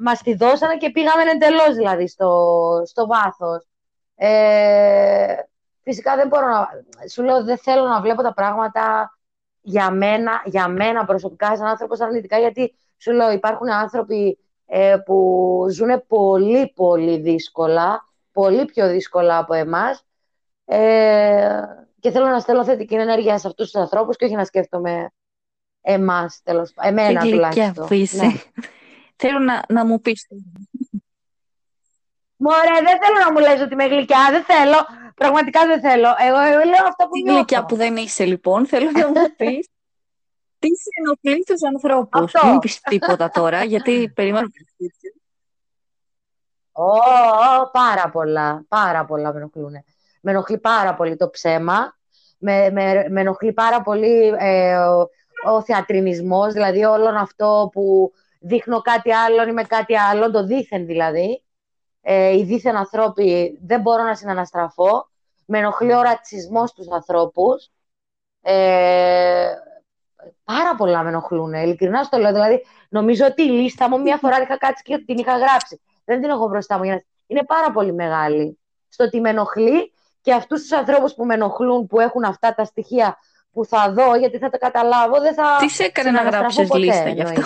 μας τη δώσανε και πήγαμε εντελώς δηλαδή στο, στο βάθος. Ε, φυσικά δεν μπορώ να... Σου λέω δεν θέλω να βλέπω τα πράγματα για μένα, για μένα προσωπικά σαν άνθρωπος αρνητικά γιατί σου λέω, υπάρχουν άνθρωποι ε, που ζουν πολύ, πολύ δύσκολα, πολύ πιο δύσκολα από εμάς ε, και θέλω να στέλνω θετική ενέργεια σε αυτούς τους ανθρώπους και όχι να σκέφτομαι εμάς, τέλος, εμένα τουλάχιστον. Ναι. [laughs] θέλω να, να μου πεις. Μωρέ, δεν θέλω να μου λες ότι είμαι γλυκιά, δεν θέλω. Πραγματικά δεν θέλω. Εγώ, λέω αυτό που νιώθω. Γλυκιά που δεν είσαι λοιπόν, θέλω να μου [laughs] πεις. Τι σε ενοχλεί τους ανθρώπους. Μην πεις τίποτα τώρα, γιατί [laughs] περιμένω. Ω, πάρα πολλά, πάρα πολλά με ενοχλούν. Με ενοχλεί πάρα πολύ το ψέμα, με, με, με ενοχλεί πάρα πολύ ε, ο, ο θεατρινισμός, δηλαδή όλο αυτό που δείχνω κάτι άλλο ή με κάτι άλλο, το δίθεν δηλαδή. Ε, οι δίθεν ανθρώποι δεν μπορώ να συναναστραφώ. Με ενοχλεί ο ρατσισμός στους ανθρώπους. Ε, πάρα πολλά με ενοχλούν. Ειλικρινά στο λέω. Δηλαδή, νομίζω ότι η λίστα μου μία φορά είχα κάτσει και την είχα γράψει. Δεν την έχω μπροστά μου. Είναι πάρα πολύ μεγάλη. Στο ότι με ενοχλεί και αυτούς τους ανθρώπους που με ενοχλούν, που έχουν αυτά τα στοιχεία που θα δω, γιατί θα τα καταλάβω, δεν θα. Τι σε έκανε να γράψεις λίστα γι' αυτό;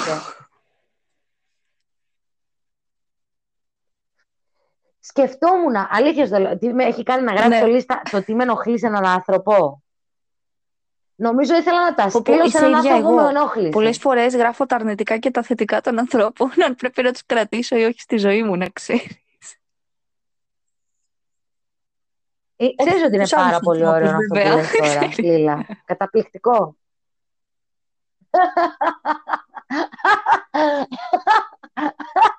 Σκεφτόμουν, αλήθεια, τι με έχει κάνει να γράψω ναι. λίστα το τι με ενοχλεί σε έναν άνθρωπο. Νομίζω ήθελα να τα στείλω σε έναν άνθρωπο που με ενόχλησε. Πολλές φορές γράφω τα αρνητικά και τα θετικά των ανθρώπων, [laughs] αν πρέπει να τους κρατήσω ή όχι στη ζωή μου, να ξέρεις. Ε, ξέρεις ότι είναι πάρα πολύ ωραίο αυτό που λες τώρα, [laughs] Λίλα. Καταπληκτικό. [laughs]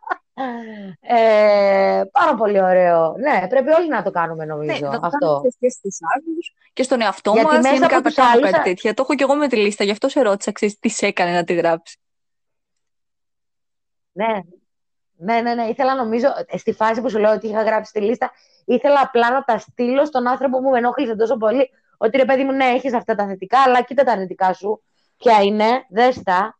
Ε, πάρα πολύ ωραίο. Ναι, πρέπει όλοι να το κάνουμε νομίζω ναι, αυτό. Και στους άλλους και στον εαυτό μας. Γιατί μέσα από τους άλλους... κάτι τέτοια. Το έχω και εγώ με τη λίστα, γι' αυτό σε ρώτησα, ξέρεις, τι σε έκανε να τη γράψεις. Ναι, ναι, ναι, ναι. Ήθελα νομίζω, ε, στη φάση που σου λέω ότι είχα γράψει τη λίστα, ήθελα απλά να τα στείλω στον άνθρωπο που με ενόχλησε τόσο πολύ. Ότι ρε παιδί μου, ναι, έχεις αυτά τα θετικά, αλλά κοίτα τα αρνητικά σου. Ποια είναι, δες τα.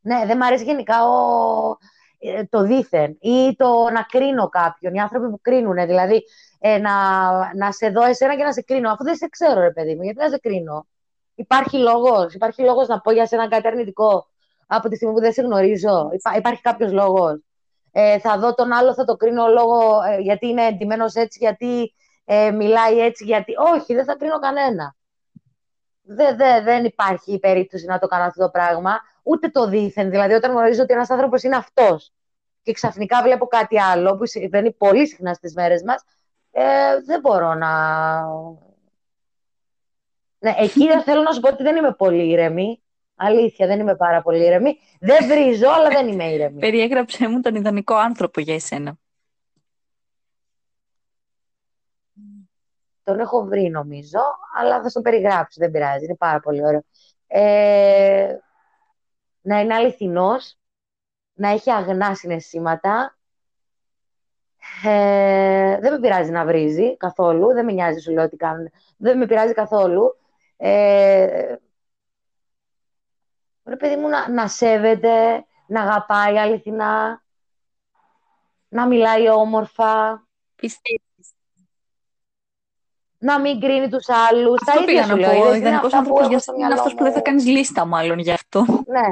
Ναι, δεν μου αρέσει γενικά ο... Ε, το δίθεν ή το να κρίνω κάποιον, οι άνθρωποι που κρίνουν. Δηλαδή, ε, να, να σε δω εσένα και να σε κρίνω. Αφού δεν σε ξέρω, ρε παιδί μου, γιατί να σε κρίνω; Υπάρχει λόγος, υπάρχει λόγος να πω για σένα κάτι αρνητικό από τη στιγμή που δεν σε γνωρίζω; υπάρχει κάποιος λόγος; Ε, θα δω τον άλλο, θα το κρίνω λόγω ε, γιατί είναι εντυμένος έτσι, γιατί ε, μιλάει έτσι, γιατί. Όχι, δεν θα κρίνω κανένα. Δε, δε, δεν υπάρχει περίπτωση να το κάνω αυτό το πράγμα. Ούτε το δίθεν. Δηλαδή, όταν γνωρίζω ότι ένας άνθρωπος είναι αυτός και ξαφνικά βλέπω κάτι άλλο που συμβαίνει πολύ συχνά στις μέρες μας, ε, δεν μπορώ να. Ναι, εκεί θέλω να σου πω ότι δεν είμαι πολύ ήρεμη. Αλήθεια, δεν είμαι πάρα πολύ ήρεμη. Δεν βρίζω, αλλά δεν είμαι ήρεμη. Περιέγραψέ μου τον ιδανικό άνθρωπο για εσένα. Τον έχω βρει νομίζω, αλλά θα στο περιγράψω, δεν πειράζει, είναι πάρα πολύ ωραίο. Ε, να είναι αληθινός, να έχει αγνά συναισθήματα. Ε, δεν με πειράζει να βρίζει καθόλου, δεν με νοιάζει σου λέω τι κάνουν. Δεν με πειράζει καθόλου. Ε, Ρε παιδί μου να, να σέβεται, να αγαπάει αληθινά, να μιλάει όμορφα. Πιστεύεις. Να μην κρίνει τους άλλους. Αυτό τα ίδια σου λέω. Ο ιδανικός άνθρωπος για είναι αυτός που δεν θα κάνεις λίστα μάλλον γι' αυτό. Ναι.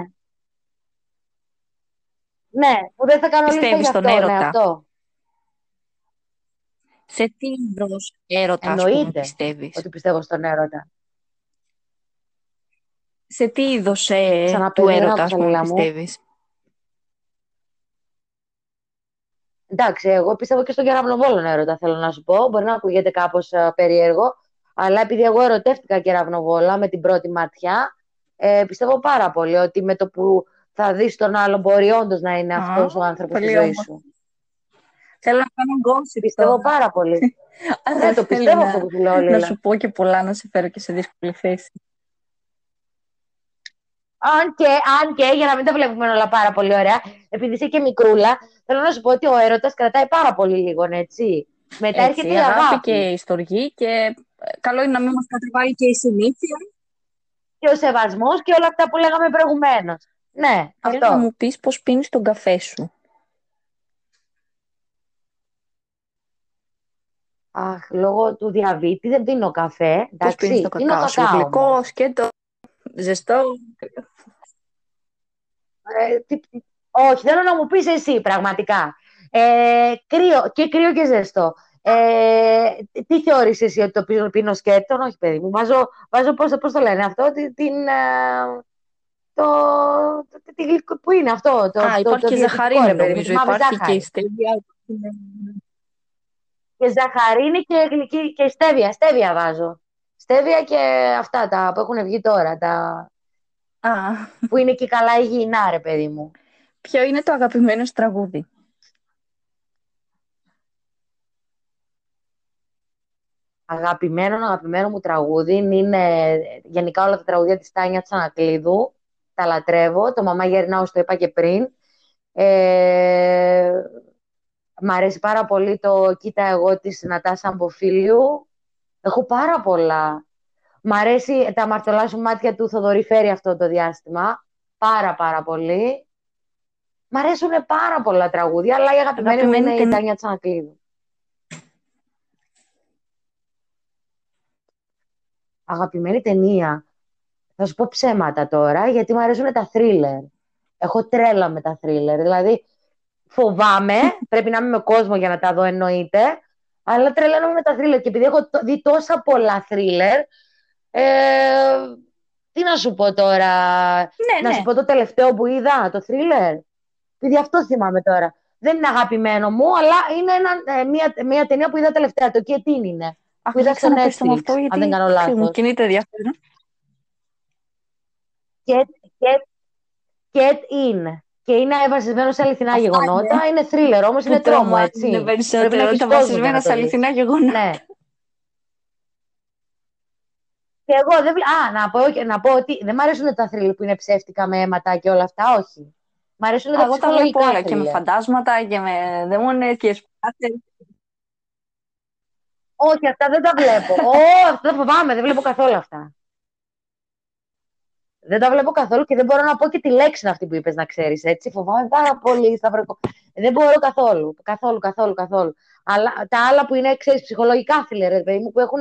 Ναι, που δεν θα κάνω Πιστεύεις λίστα στον γι' αυτό. Ναι, έρωτα. αυτό. Σε τι είδος έρωτας, ας πούμε, πιστεύεις; ότι πιστεύω στον έρωτα. Σε τι είδος ε, του έρωτα, ας πούμε, πιστεύεις; Εντάξει, εγώ πιστεύω και στον κεραυνοβόλων έρωτα, θέλω να σου πω. Μπορεί να ακούγεται κάπως uh, περίεργο, αλλά επειδή εγώ ερωτεύτηκα κεραυνοβόλα με την πρώτη ματιά, ε, πιστεύω πάρα πολύ ότι με το που θα δεις τον άλλο μπορεί όντως να είναι αυτό αυτός ο άνθρωπος στη ζωή σου. Θέλω να κάνω γκόσι. Πιστεύω πάρα πολύ. [laughs] ναι, το πιστεύω αυτό που σου λέω, Να σου πω και πολλά, να σε φέρω και σε δύσκολη θέση. Αν και, αν και, για να μην τα βλέπουμε όλα πάρα πολύ ωραία, επειδή είσαι και μικρούλα, θέλω να σου πω ότι ο έρωτας κρατάει πάρα πολύ λίγο, έτσι. Μετά έτσι, έρχεται η αγάπη. αγάπη και η στοργή και ε, καλό είναι να μην μας κατεβάει και η συνήθεια. Και ο σεβασμός και όλα αυτά που λέγαμε προηγουμένως. Ναι, Θέλω αυτό. να μου πεις πώς πίνεις τον καφέ σου. Αχ, λόγω του διαβήτη δεν πίνω καφέ. Πώς πίνεις το κακάο σου, γλυκός, σκέτο, ζεστό. Ε, τι, όχι, θέλω να μου πεις εσύ πραγματικά. Ε, κρύο, και κρύο και ζεστό. Ε, τι θεωρείς εσύ ότι το πίνω σκέτο, όχι παιδί μου. Βάζω, βάζω πώς, πώς το λένε αυτό, την, ε, το, το, πού είναι αυτό. Το, Α, το, υπάρχει το, και ζαχαρίνη νομίζω, υπάρχει και η στέβια. Και ζαχαρίνη και, γλυκή, και στέβια, στέβια βάζω. Στέβια και αυτά τα που έχουν βγει τώρα, τα... Α. που είναι και καλά υγιεινά, ρε παιδί μου. Ποιο είναι το αγαπημένο σου τραγούδι; Αγαπημένο, αγαπημένο μου τραγούδι είναι γενικά όλα τα τραγούδια της Τάνιας Τσανακλείδου. Τα λατρεύω. Το «Μαμά γερνάω» το είπα και πριν. Ε, μ' αρέσει πάρα πολύ το «Κοίτα εγώ» της Νατάσα Αμποφίλιου. Έχω πάρα πολλά. Μ' αρέσει τα μαρτωλά σου μάτια του Θοδωρή Φέρη αυτό το διάστημα. Πάρα πάρα πολύ. Μ' αρέσουν πάρα πολλά τραγούδια, αλλά η αγαπημένη μου είναι η Τάνια Τσανακλείδου. Αγαπημένη ταινία. Θα σου πω ψέματα τώρα, γιατί μου αρέσουν τα θρίλερ. Έχω τρέλα με τα θρίλερ. Δηλαδή, φοβάμαι, πρέπει να είμαι με κόσμο για να τα δω εννοείται, αλλά τρελαίνομαι με τα θρίλερ. Και επειδή έχω δει τόσα πολλά θρίλερ, Ε, τι να σου πω τώρα; Ναι, να ναι. σου πω το τελευταίο που είδα, το thriller; Επειδή αυτό θυμάμαι τώρα. Δεν είναι αγαπημένο μου, αλλά είναι ένα, ε, μια, μια ταινία που είδα τελευταία. Το και τι είναι. Αχ, Που είδα στο ξαναπες το με Netflix, αυτό, γιατί αν δεν κάνω μου λάθος. κινείται ενδιαφέρον. Get, get, get in. Και είναι βασισμένος σε αληθινά Αυτά γεγονότα. Είναι thriller, όμως είναι Που τρόμο, τρομάζει, έτσι. Είναι Πρέπει να περισσότερο έχεις τα κόσμο για βασισμένα να σε το δεις. αληθινά γεγονότα. Ναι. Και εγώ δεν βλέπω. Α, να πω, να πω ότι δεν μου αρέσουν τα θρύλ που είναι ψεύτικα με αίματα και όλα αυτά, όχι. Μ' αρέσουν τα Εγώ τα βλέπω ψυχολογικά όλα και με thriller. φαντάσματα και με δαίμονες και σπάτες. Όχι, αυτά δεν τα βλέπω. Ω, αυτά δεν φοβάμαι, δεν βλέπω καθόλου αυτά. Δεν τα βλέπω καθόλου και δεν μπορώ να πω και τη λέξη αυτή που είπες να ξέρεις, έτσι. Φοβάμαι πάρα πολύ. Σταυροκο... Δεν μπορώ καθόλου, καθόλου, καθόλου, καθόλου. Αλλά τα άλλα που είναι, ξέρεις, ψυχολογικά φίλε, ρε παιδί μου, που έχουν...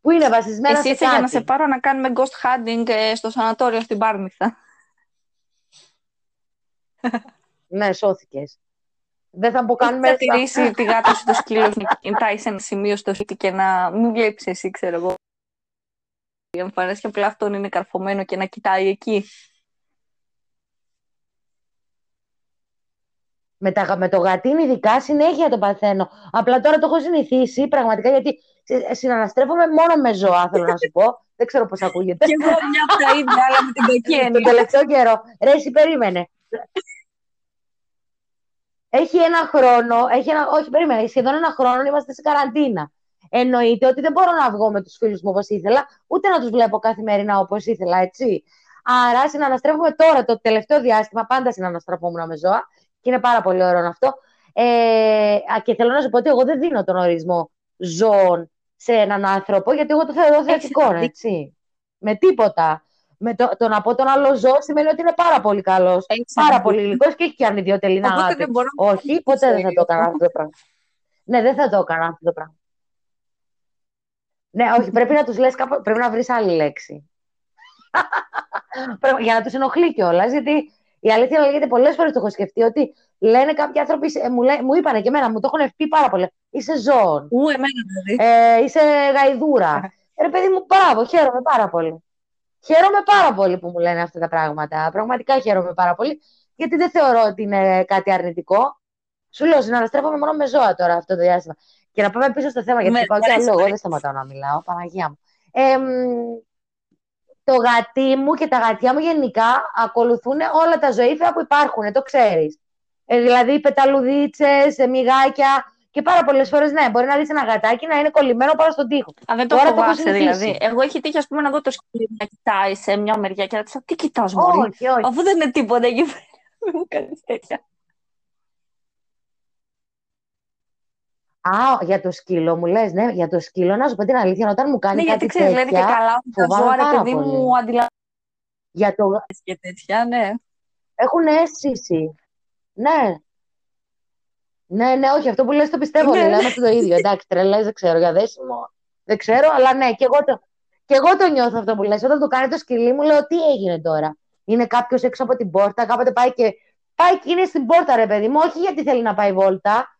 που είναι βασισμένα Εσύ σε είσαι για να κάτι. σε πάρω να κάνουμε ghost hunting ε, στο σανατόριο στην Πάρνηθα. [laughs] Ναι, σώθηκες. Δεν θα πω Έχει καν μέσα. διατηρήσει τη γάτα σου το σκύλο [laughs] σου να κοιτάει σε ένα σημείο στο σπίτι και να μην βλέπεις εσύ, ξέρω εγώ. Οι εμφανές και απλά αυτόν είναι καρφωμένο και να κοιτάει εκεί. Με, τα, με το γατίνι ειδικά συνέχεια το παθαίνω. Απλά τώρα το έχω συνηθίσει πραγματικά γιατί συ- συναναστρέφομαι μόνο με ζώα, θέλω να σου πω. Δεν ξέρω πώς ακούγεται. Και εγώ μια από τα ίδια, αλλά με την κακή Το έννοια. τελευταίο καιρό. Ρε, εσύ περίμενε. Έχει ένα χρόνο, έχει ένα, όχι περίμενε, σχεδόν ένα χρόνο είμαστε σε καραντίνα. Εννοείται ότι δεν μπορώ να βγω με τους φίλους μου όπως ήθελα, ούτε να τους βλέπω καθημερινά όπως ήθελα, έτσι. Άρα συναναστρέφομαι τώρα το τελευταίο διάστημα, πάντα συναναστραφόμουν με ζώα και είναι πάρα πολύ ωραίο αυτό. Ε, α, και θέλω να σου πω ότι εγώ δεν δίνω τον ορισμό ζώων σε έναν άνθρωπο, γιατί εγώ το θεωρώ θετικό, ένα δίκιο. έτσι. Με τίποτα. Με το, το να πω τον άλλο ζώο σημαίνει ότι είναι πάρα πολύ καλός, Έχεις πάρα ένα πολύ υλικό και έχει και ανιδιοτελή Οπότε αγάπη. δεν μπορώ να Όχι, ποτέ δεν θα το έκανα αυτό το πράγμα. Ναι, δεν θα το έκανα αυτό το πράγμα. Ναι, όχι, πρέπει να τους λες κάπου, πρέπει να βρεις άλλη λέξη. Πρέπει- για να τους ενοχλεί κιόλας, γιατί η αλήθεια λέγεται πολλές φορές το έχω σκεφτεί ότι λένε κάποιοι άνθρωποι, ε, μου, λέ, μου είπανε και εμένα, μου το έχουν πει πάρα πολύ. Είσαι ζώων, Ου, εμένα δηλαδή. ε, είσαι γαϊδούρα. Ε, ρε παιδί μου, μπράβο, χαίρομαι πάρα πολύ. Χαίρομαι πάρα πολύ που μου λένε αυτά τα πράγματα. Πραγματικά χαίρομαι πάρα πολύ, γιατί δεν θεωρώ ότι είναι κάτι αρνητικό. Σου λέω, συναναστρέφομαι μόνο με ζώα τώρα αυτό το διάστημα. Και να πάμε πίσω στο θέμα, γιατί Με- θα πάω μ' κι αρέσει, αλλού. μ' Εγώ αρέσει. δεν σταματάω να μιλάω, Παναγία μου. Ε, μ, το γατί μου και τα γατιά μου γενικά ακολουθούν όλα τα ζωήφια που υπάρχουν, το ξέρεις. Ε, δηλαδή πεταλουδίτσες, ε, μυγάκια και πάρα πολλές φορές, ναι, μπορεί να δεις ένα γατάκι να είναι κολλημένο πάνω στον τοίχο. Α, δεν το Τώρα το έχω φοβάσαι συνηθίσει. δηλαδή. Εγώ έχει τύχει, ας πούμε, να δω το σκύλο να κοιτάει σε μια μεριά και να της πω, τι κοιτάς, μωρή, Όχι, όχι. αφού δεν είναι τίποτα εκεί πέρα. Μην [laughs] μου κάνεις τέτοια. Α, για το σκύλο μου λες, ναι, για το σκύλο να σου πω την αλήθεια, όταν μου κάνει Ναι, γιατί κάτι ξέρεις, λένε και τέτοια, καλά ότι τα φοβάμαι ζώα, ρε πάρα παιδί πολύ. μου, αντιλαμβάνεσαι για το... γα- και τέτοια, ναι. έχουν αίσθηση. Ναι. Ναι, ναι, όχι, αυτό που λες το πιστεύω, Ναι, Λίλα, ναι. είμαστε το ίδιο. Εντάξει, τρελές, δεν ξέρω για δέσιμο, δεν ξέρω, αλλά ναι, και εγώ το, και εγώ το νιώθω αυτό που λες. Όταν το κάνει το σκυλί μου, λέω, τι έγινε τώρα; Είναι κάποιος έξω από την πόρτα, κάποτε πάει και, πάει και είναι στην πόρτα, ρε παιδί μου, όχι γιατί θέλει να πάει βόλτα.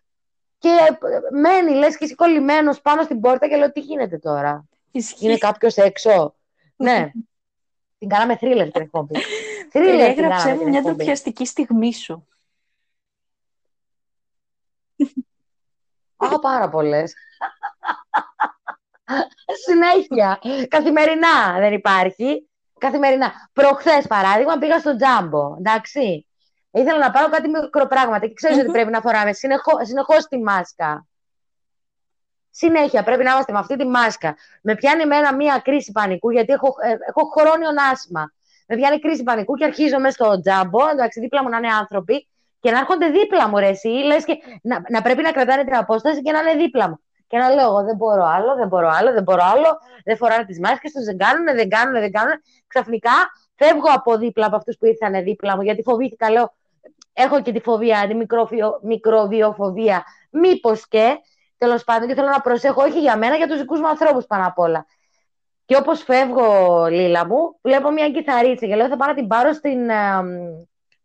Και ε, μένει, λες και είσαι κολλημένος πάνω στην πόρτα και λέω, τι γίνεται τώρα; Ισχύει. Είναι κάποιος έξω; ναι. [laughs] Την κάναμε θρίλερ την εκπομπή. [laughs] Θρίλερ την Περιέγραψε κάναμε μου την μια εκπομπή. ντροπιαστική στιγμή σου. Α, πάρα πολλές. Συνέχεια. Καθημερινά δεν υπάρχει. Καθημερινά. Προχθές, παράδειγμα, πήγα στο τζάμπο. Εντάξει. Ήθελα να πάρω κάτι μικροπράγματα και ξέρεις Μμμ. ότι πρέπει να φοράμε συνεχώ τη μάσκα. Συνέχεια πρέπει να είμαστε με αυτή τη μάσκα. Με πιάνει εμένα μία κρίση πανικού, γιατί έχω, ε, έχω χρόνιο άσμα. Με πιάνει κρίση πανικού και αρχίζω μέσα στο τζάμπο, εντάξει, δίπλα μου να είναι άνθρωποι και να έρχονται δίπλα μου, ρε, εσύ, λες και να, να πρέπει να κρατάνε την απόσταση και να είναι δίπλα μου. Και να λέω εγώ δεν μπορώ άλλο, δεν μπορώ άλλο, δεν μπορώ άλλο, δεν φοράνε τις μάσκες τους, δεν κάνουν, δεν κάνουν, δεν κάνουν. Ξαφνικά φεύγω από δίπλα από αυτούς που ήρθαν δίπλα μου, γιατί φοβήθηκα, λέω, έχω και τη φοβία, τη μικροβιο, μικροβιοφοβία, μήπως και, τέλος πάντων, και θέλω να προσέχω όχι για μένα, για τους δικούς μου ανθρώπους πάνω απ' όλα. Και όπως φεύγω, Λίλα μου, βλέπω μια κιθαρίτσα και λέω θα πάω να την πάρω στην, ε,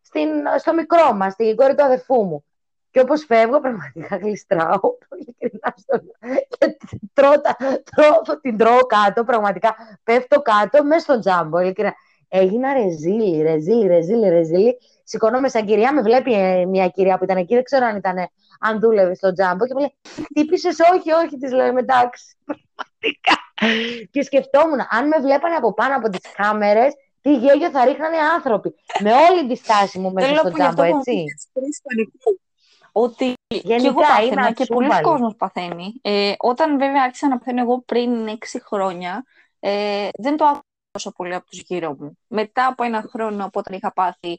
στην, στο μικρό μας, στην κόρη του αδερφού μου. Και όπως φεύγω, πραγματικά γλιστράω. και τρώω, τρώω, την τρώω κάτω, πραγματικά πέφτω κάτω μέσα στον τζάμπο. Ειλικρινά. Έγινα ρεζίλη, ρεζίλη, ρεζίλη, ρεζίλη. Σηκώνομαι σαν κυρία, με βλέπει ε, μια κυρία που ήταν εκεί, δεν ξέρω αν, ήταν, αν δούλευε στο τζάμπο και μου λέει «Χτύπησες, όχι, όχι», της λέω «Εντάξει». [laughs] Πραγματικά. και σκεφτόμουν, αν με βλέπανε από πάνω από τις κάμερες, τι γέλιο θα ρίχνανε άνθρωποι. με όλη τη στάση μου μέσα στο τζάμπο, έτσι. Ότι Γενικά, και εγώ πάθαινα και πολλοί κόσμος παθαίνει. Ε, όταν βέβαια άρχισα να παθαίνω εγώ πριν 6 χρόνια, ε, δεν το άκουσα τόσο πολύ από τους γύρω μου. Μετά από ένα χρόνο από όταν είχα πάθει,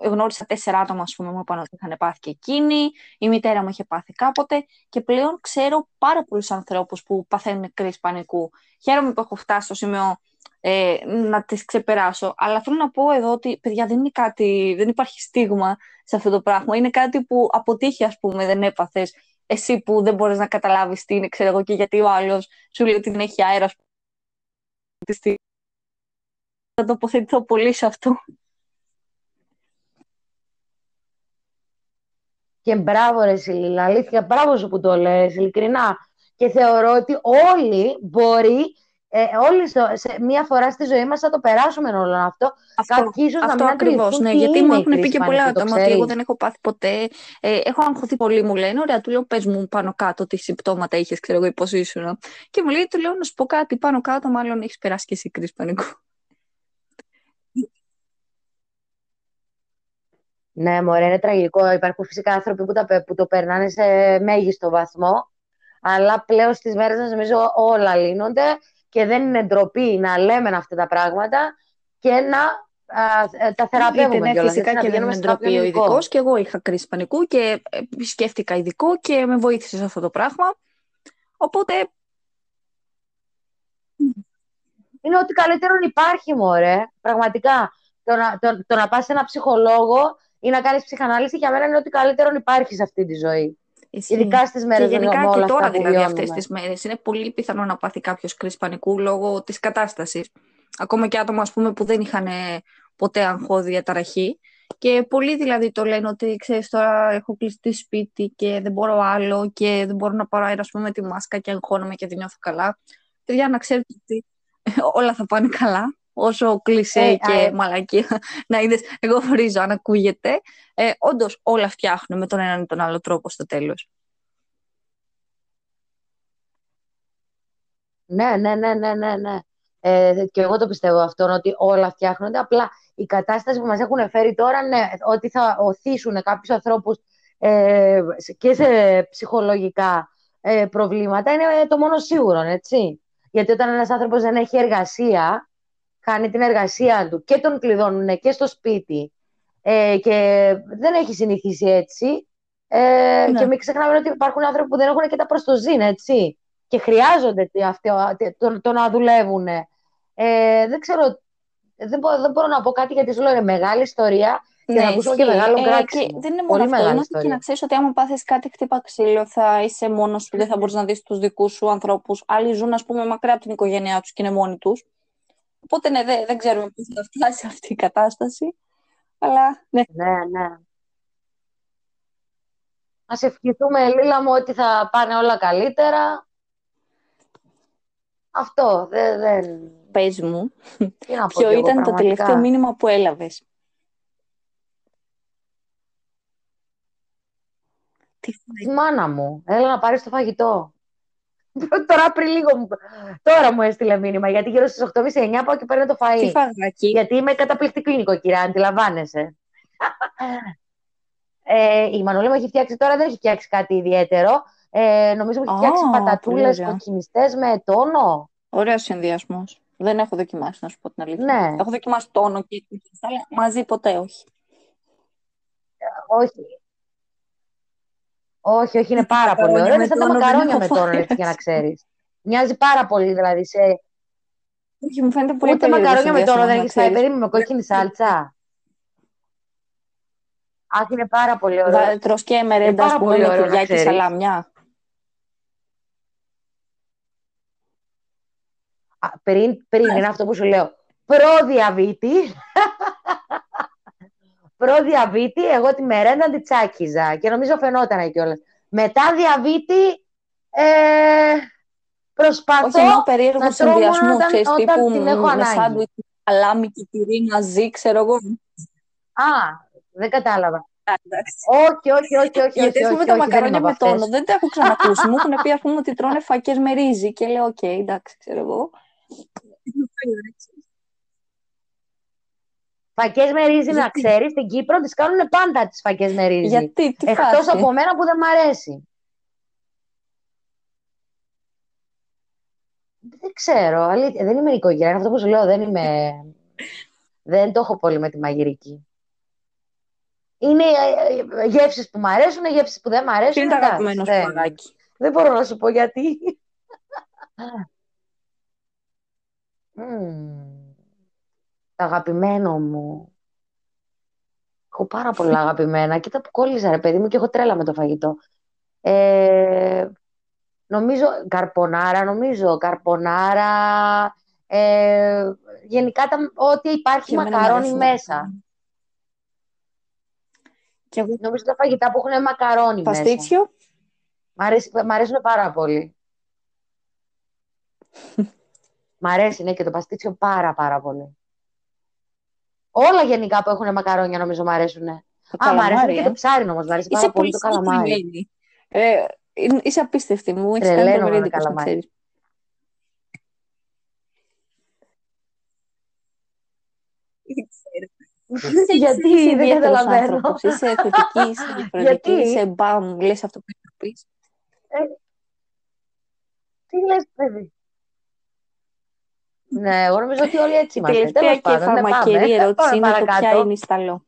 γνώρισα τέσσερα άτομα, ας πούμε, μου είπαν ότι είχαν πάθει και εκείνοι, η μητέρα μου είχε πάθει κάποτε και πλέον ξέρω πάρα πολλούς ανθρώπους που παθαίνουν κρίση πανικού. Χαίρομαι που έχω φτάσει στο σημείο ε, να τις ξεπεράσω. Αλλά θέλω να πω εδώ ότι, παιδιά, δεν, είναι κάτι, δεν υπάρχει στίγμα σε αυτό το πράγμα. Είναι κάτι που αποτύχει, ας πούμε, δεν έπαθες. Εσύ που δεν μπορείς να καταλάβεις τι είναι, ξέρω εγώ, και γιατί ο άλλος σου λέει ότι δεν έχει αέρα. Θα τοποθετηθώ πολύ σε αυτό. Και μπράβο ρε Σιλίλα, αλήθεια, μπράβο σου που το λες, ειλικρινά. Και θεωρώ ότι όλοι μπορεί ε, όλοι σε μία φορά στη ζωή μας θα το περάσουμε όλο αυτό. Αυτό, ίσως αυτό να ακριβώς, ναι, γιατί μου έχουν πει και πολλά άτομα ότι εγώ δεν έχω πάθει ποτέ. Ε, έχω αγχωθεί πολύ, μου λένε, ωραία, του λέω πες μου πάνω κάτω τι συμπτώματα είχες, ξέρω εγώ, πώς ήσουν. Και μου λέει, του λέω να σου πω κάτι πάνω κάτω, μάλλον έχεις περάσει και εσύ κρίση πανικού. Ναι, μωρέ, είναι τραγικό. Υπάρχουν φυσικά άνθρωποι που, τα, που το περνάνε σε μέγιστο βαθμό, αλλά πλέον στις μέρες μας νομίζω όλα λύνονται και δεν είναι ντροπή να λέμε αυτά τα πράγματα και να α, τα θεραπεύουμε ναι, Φυσικά και δεν είναι ντροπή ο ειδικός. Και εγώ είχα κρίση πανικού και σκέφτηκα ειδικό και με βοήθησε σε αυτό το πράγμα. Οπότε... Είναι ότι καλύτερο υπάρχει, μωρέ. Πραγματικά. Το να, το, το να πας σε ένα ψυχολόγο ή να κάνεις ψυχανάλυση για μένα είναι ότι καλύτερο υπάρχει σε αυτή τη ζωή. Ισχύει. Ειδικά στις μέρες Και γενικά και τώρα δηλαδή αυτές τις μέρες. Είναι πολύ πιθανό να πάθει κάποιος κρίση πανικού λόγω της κατάστασης. Ακόμα και άτομα ας πούμε, που δεν είχαν ποτέ αγχώδη διαταραχή. Και πολλοί δηλαδή το λένε ότι ξέρεις τώρα έχω κλειστεί σπίτι και δεν μπορώ άλλο και δεν μπορώ να πάρω αέρα πούμε, με τη μάσκα και αγχώνομαι και δεν νιώθω καλά. Παιδιά, να ξέρετε ότι [laughs] όλα θα πάνε καλά όσο κλεισέ ε, και ε. μαλακία να είδες, εγώ βρίζω αν ακούγεται, ε, όντως όλα φτιάχνουν με τον έναν ή τον άλλο τρόπο στο τέλος. Ναι, ναι, ναι, ναι, ναι, ναι. Ε, και εγώ το πιστεύω αυτό, ότι όλα φτιάχνονται. Απλά η κατάσταση που μας έχουν φέρει τώρα, ναι, ότι θα οθήσουν κάποιους ανθρώπους ε, και σε ψυχολογικά ε, προβλήματα, είναι το μόνο σίγουρο, έτσι. Γιατί όταν ένας άνθρωπος δεν έχει εργασία, κάνει την εργασία του και τον κλειδώνουν και στο σπίτι ε, και δεν έχει συνηθίσει έτσι. Ε, ναι. Και μην ξεχνάμε ότι υπάρχουν άνθρωποι που δεν έχουν και τα προστοζήν, έτσι. Και χρειάζονται αυτό, το, το, να δουλεύουν. Ε, δεν ξέρω, δεν, μπορώ, δεν μπορώ να πω κάτι γιατί σου λέω είναι μεγάλη ιστορία και ναι, να ακούσουμε και μεγάλο ε, και δεν είναι μόνο αυτό, είναι και να ξέρεις ότι άμα πάθεις κάτι χτύπα ξύλο, θα είσαι μόνος σου, δεν θα μπορείς να δεις τους δικούς σου ανθρώπους. Άλλοι ζουν, ας πούμε, μακριά από την οικογένειά τους και είναι μόνοι τους. Οπότε ναι, δεν, δεν ξέρουμε πώς θα φτάσει αυτή η κατάσταση. Αλλά ναι. Ναι, ναι. Ας ευχηθούμε, Λίλα μου, ότι θα πάνε όλα καλύτερα. Αυτό, δεν... δεν... Πες μου, ποιο ήταν το τελευταίο μήνυμα που έλαβες; Τη μάνα μου. Έλα να πάρεις το φαγητό. [laughs] Τώρα πριν λίγο Τώρα μου έστειλε μήνυμα. Γιατί γύρω στις 8.30-9 πάω και παίρνω το φαΐ. Τι φαγάκι. Γιατί είμαι καταπληκτική νοικοκυρά, αντιλαμβάνεσαι. [laughs] ε, η Μανολή μου έχει φτιάξει τώρα, δεν έχει φτιάξει κάτι ιδιαίτερο. Ε, νομίζω μου έχει φτιάξει oh, πατατούλες κοκκινιστές με τόνο. Ωραίος συνδυασμός. Δεν έχω δοκιμάσει, να σου πω την αλήθεια. Ναι. Έχω δοκιμάσει τόνο και αλλά μαζί ποτέ όχι. Όχι. Όχι, όχι, είναι πάρα πολύ ωραίο. Είναι σαν τα μακαρόνια με τώρα, για να ξέρεις. Μοιάζει πάρα πολύ, δηλαδή. Σε... Όχι, μου φαίνεται πολύ Ούτε μακαρόνια με τώρα δεν έχεις φάει. Περίμενε με κόκκινη σάλτσα. Αχ, είναι πάρα πολύ ωραίο. Τρως και μερέντα, ας πούμε, με κουριά και σαλάμια. πριν, πριν είναι αυτό που σου λέω. Προδιαβήτη. [laughs] Προ-διαβήτη, εγώ τη μερέντα τη τσάκιζα και νομίζω φαινόταν κιόλας. Μετά διαβήτη, ε, προσπαθώ Όχι, εννοώ περίεργο να τρώω συνδυασμό, μόνο όταν, ξέρεις, όταν τύπου την έχω με ανάγκη. σάντουιτς, αλάμι και τυρί μαζί, ξέρω εγώ. Α, δεν κατάλαβα. Α, εντάξει. Όχι, όχι, όχι, όχι. Γιατί όχι, ας πούμε όχι, τα όχι, δεν μακαρόνια είμαι με από αυτές. τόνο δεν τα έχω ξανακούσει. Μου έχουν πει ας πούμε ότι τρώνε φακές με ρύζι και λέω οκ, εντάξει, ξέρω εγώ. [laughs] Φακές με ρύζι, να Γιατί; ξέρεις, στην Κύπρο τις κάνουν πάντα τις φακές με ρύζι. Γιατί, τι Εκτός φάση. από μένα που δεν μ' αρέσει. Δεν ξέρω, αλήθεια, δεν είμαι οικογένεια. Αυτό που σου λέω, δεν είμαι... δεν το έχω πολύ με τη μαγειρική. Είναι ε, ε, γεύσεις που μ' αρέσουν, γεύσεις που δεν μ' αρέσουν. Ποιο είναι το εντάξει, αγαπημένο σου δεν- παγάκι; Δεν μπορώ να σου πω γιατί. [laughs] Μμμ. Το αγαπημένο μου. Έχω πάρα πολλά [laughs] αγαπημένα. Κοίτα που κόλλησα, ρε παιδί μου, και έχω τρέλα με το φαγητό. Ε, νομίζω, καρπονάρα, νομίζω, καρπονάρα. Ε, γενικά, τα, ό,τι υπάρχει Και εμένα μου μακαρόνι αρέσει το μέσα. μακαρόνι. Και εγώ Νομίζω τα φαγητά που έχουν μακαρόνι μέσα. παστίτσιο, Μ' αρέσει, μ' αρέσουν πάρα πολύ. [laughs] Μ' αρέσει, ναι, και το παστίτσιο πάρα πάρα πολύ. Όλα γενικά που έχουν μακαρόνια νομίζω μ' αρέσουν. το Α, μ' αρέσει καλαμάρι, και ε. το ψάρι όμως, μ' αρέσει πάρα Είσαι πολύ πολύ το καλαμάρι. συγκεκριμένη. Ε, είναι- είσαι απίστευτη μου, έχεις κάνει Τρελαίνομαι τρομερή με εντύπωση, να καλαμάρι. ξέρεις. Δεν ξέρω. Είσαι- Γιατί, είσαι δεν ιδιαίτερος καταλαβαίνω. άνθρωπος. Είσαι [laughs] θετική, είσαι διαφορετική, Γιατί; είσαι μπαμ, λες αυτό που πρέπει να πεις. Τι λες, παιδί; Ναι, εγώ νομίζω ότι όλοι έτσι Η είμαστε. τελευταία Τέλος και πάντων, ναι, φαρμακερή πάμε. ερώτηση Πάμε είναι το ποια παρακάτω. είναι η σταλό.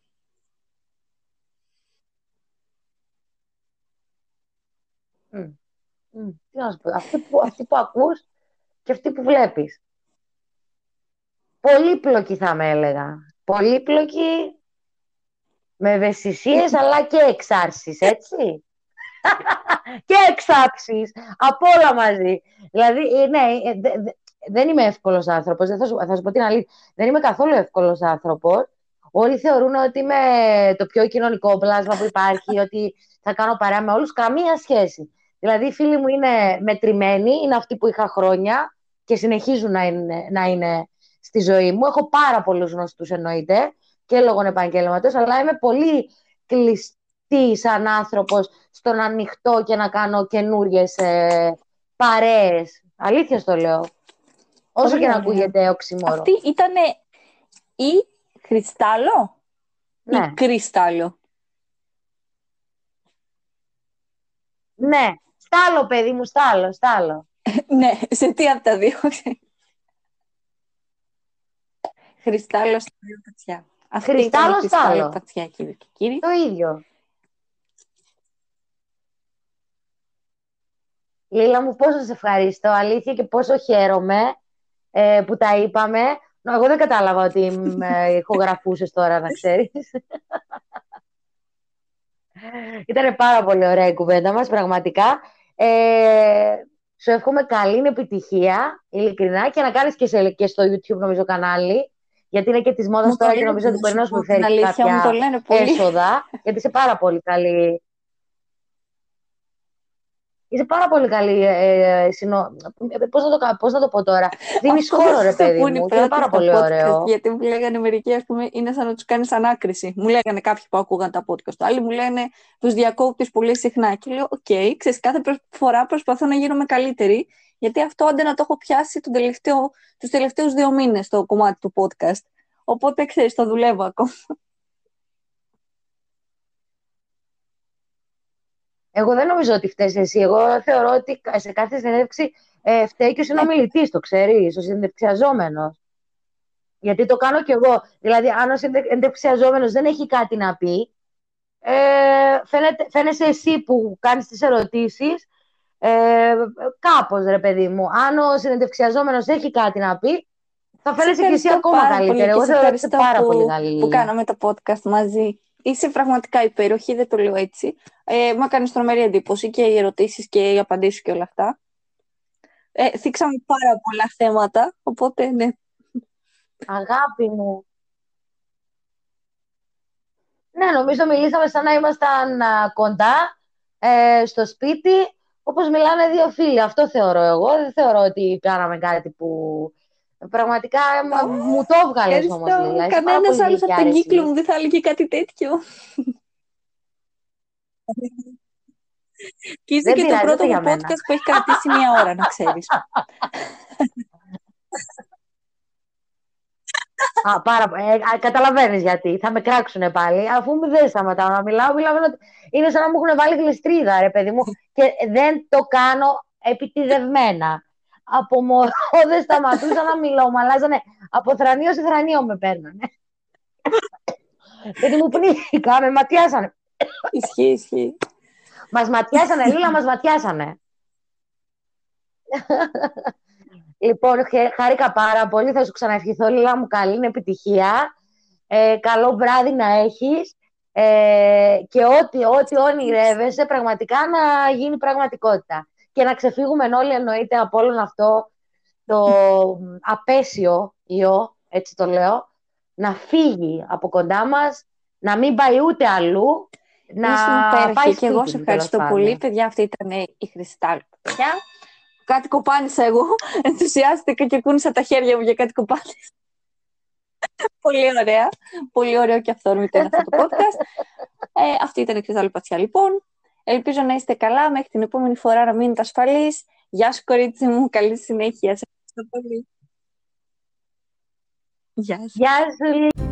Μμ. Μμ. Τι να σου πω, αυτή που, αυτή που ακούς και αυτή που βλέπεις. Πολύπλοκη θα με έλεγα. Πολύπλοκη με ευαισθησίες αλλά και εξάρσεις, έτσι. [laughs] και εξάψεις, από όλα μαζί. Δηλαδή, ε, ναι, ε, δε- δε- δεν είμαι εύκολος άνθρωπος, δεν θα σου, θα σου πω την αλήθεια. Δεν είμαι καθόλου εύκολος άνθρωπος. Όλοι θεωρούν ότι είμαι το πιο κοινωνικό πλάσμα που υπάρχει, ότι θα κάνω παρέα με όλους. Καμία σχέση. Δηλαδή, οι φίλοι μου είναι μετρημένοι, είναι αυτοί που είχα χρόνια και συνεχίζουν να είναι, να είναι στη ζωή μου. Έχω πάρα πολλούς γνωστούς εννοείται και λόγω επαγγέλματος, αλλά είμαι πολύ κλειστής σαν άνθρωπος στο να ανοιχτώ και να κάνω καινούριες ε, παρέες. Αλήθεια στο λέω. Όσο Πολύ και να ωραία. ακούγεται οξυμόρος. Αυτή ήταν η Χρυστάλλο Ναι, ή Κρυστάλλο. ναι. Στάλο, παιδί μου, στάλο, στάλο. [laughs] ναι, σε τι από τα δύο. Χρυστάλλο, στάλο, πατσιά. Αυτή ήταν η Χρυστάλλο, Χρυστάλλο, στάλο. πατσιά, κύριε και κύριοι. Το ίδιο. Λίλα μου, πόσο σε ευχαριστώ, αλήθεια, και πόσο χαίρομαι ε, που τα είπαμε. Νο, εγώ δεν κατάλαβα ότι με ηχογραφούσες τώρα, να ξέρεις. Ήταν πάρα πολύ ωραία η κουβέντα μας, πραγματικά. Ε, σου εύχομαι καλή επιτυχία, ειλικρινά, και να κάνεις και, σε, και στο YouTube, νομίζω, κανάλι. Γιατί είναι και της μόδας Μου το τώρα και λένε, νομίζω ότι να μπορεί σου να σου πω την φέρει αλήθεια, μου το κάποια λένε πολύ. έσοδα, γιατί είσαι πάρα πολύ καλή. Είσαι πάρα πολύ καλή. Ε, ε, συνο... ε, πώς, να το, κα- πώς να το πω τώρα; Δίνεις Αυτό χώρο, δεν ρε θα παιδί πούνε οι μου. Και είναι πρώτοι πάρα στα πολύ podcast, ωραίο. Γιατί μου λέγανε μερικοί, ας πούμε, είναι σαν να τους κάνεις ανάκριση. Μου λέγανε κάποιοι που ακούγαν τα podcast. Άλλοι μου λένε τους διακόπτεις πολύ συχνά. Και λέω, Οκ, ξέρεις, κάθε προ- φορά προσπαθώ να γίνομαι καλύτερη. Γιατί αυτό άντε να το έχω πιάσει τον τελευταίο, τους τελευταίους δύο μήνες το κομμάτι του podcast. Οπότε, ξέρεις, το δουλεύω ακόμα. Εγώ δεν νομίζω ότι φταίεις εσύ. Εγώ θεωρώ ότι σε κάθε συνέντευξη ε, φταίει και ο συνομιλητής, το ξέρεις, ο συνεντευξιαζόμενος. Γιατί το κάνω κι εγώ. Δηλαδή, αν ο συνεντευξιαζόμενο δεν έχει κάτι να πει, ε, φαίνεται, φαίνεσαι εσύ που κάνεις τις ερωτήσεις. Ε, κάπως ρε παιδί μου. Αν ο συνεντευξιαζόμενος έχει κάτι να πει, θα φαίνεσαι και εσύ ευχαριστώ ακόμα πάρα πολύ καλύτερα. και Εγώ σε θεωρώ ότι είσαι ευχαριστώ πάρα που- πολύ καλή. που Λίλα. κάναμε το podcast μαζί. Είσαι πραγματικά υπέροχη, δεν το λέω έτσι. Ε, μου έκανε τρομερή εντύπωση και οι ερωτήσεις και οι απαντήσεις και όλα αυτά. Ε, θίξαμε πάρα πολλά θέματα, οπότε ναι. Αγάπη μου. Ναι, νομίζω μιλήσαμε σαν να ήμασταν κοντά ε, στο σπίτι, όπως μιλάνε δύο φίλοι. Αυτό θεωρώ εγώ. Δεν θεωρώ ότι κάναμε κάτι που πραγματικά μου το έβγαλες όμως, Λίλα. Κανένας άλλος από τον κύκλο μου δεν θα έλεγε κάτι τέτοιο. [laughs] Και είσαι και το πρώτο μου podcast που έχει κρατήσει μία ώρα, να ξέρεις. Α, πάρα, ε, καταλαβαίνεις γιατί. Θα με κράξουν πάλι. Αφού δεν σταματάω να μιλάω, μιλάω είναι σαν να μου έχουν βάλει γλιστρίδα, ρε παιδί μου. [laughs] Και δεν το κάνω επιτιδευμένα. Από μωρό δεν σταματούσα να μιλάω. Μου αλλάζανε από θρανίο σε θρανίο με παίρνανε. Γιατί μου πνίχτηκα, με ματιάσανε. Ισχύει, ισχύει. Μας ματιάσανε, Λίλα, μας ματιάσανε. λοιπόν, χάρηκα πάρα πολύ. Θα σου ξαναευχηθώ, Λίλα μου, καλή επιτυχία. Ε, καλό βράδυ να έχεις. Ε, και ό,τι, ό,τι όνειρεύεσαι πραγματικά να γίνει πραγματικότητα. Και να ξεφύγουμε όλοι εννοείται από όλο αυτό το απέσιο ιό, έτσι το λέω, να φύγει από κοντά μας, να μην πάει ούτε αλλού να πάει και εγώ σε ευχαριστώ πολύ. Παιδιά, αυτή ήταν η Χριστάλ. Παιδιά, κάτι κοπάνισα εγώ. [laughs] Ενθουσιάστηκα και κούνησα τα χέρια μου για κάτι κοπάνισα. πολύ ωραία. Πολύ ωραίο και αυθόρμητο είναι αυτό το podcast. Ε, αυτή ήταν η Χριστάλ Πατσιά λοιπόν. Ελπίζω να είστε καλά. Μέχρι την επόμενη φορά να μείνετε ασφαλείς. Γεια σου κορίτσι μου. Καλή συνέχεια. Σε ευχαριστώ πολύ. Γεια σου. Γεια σου.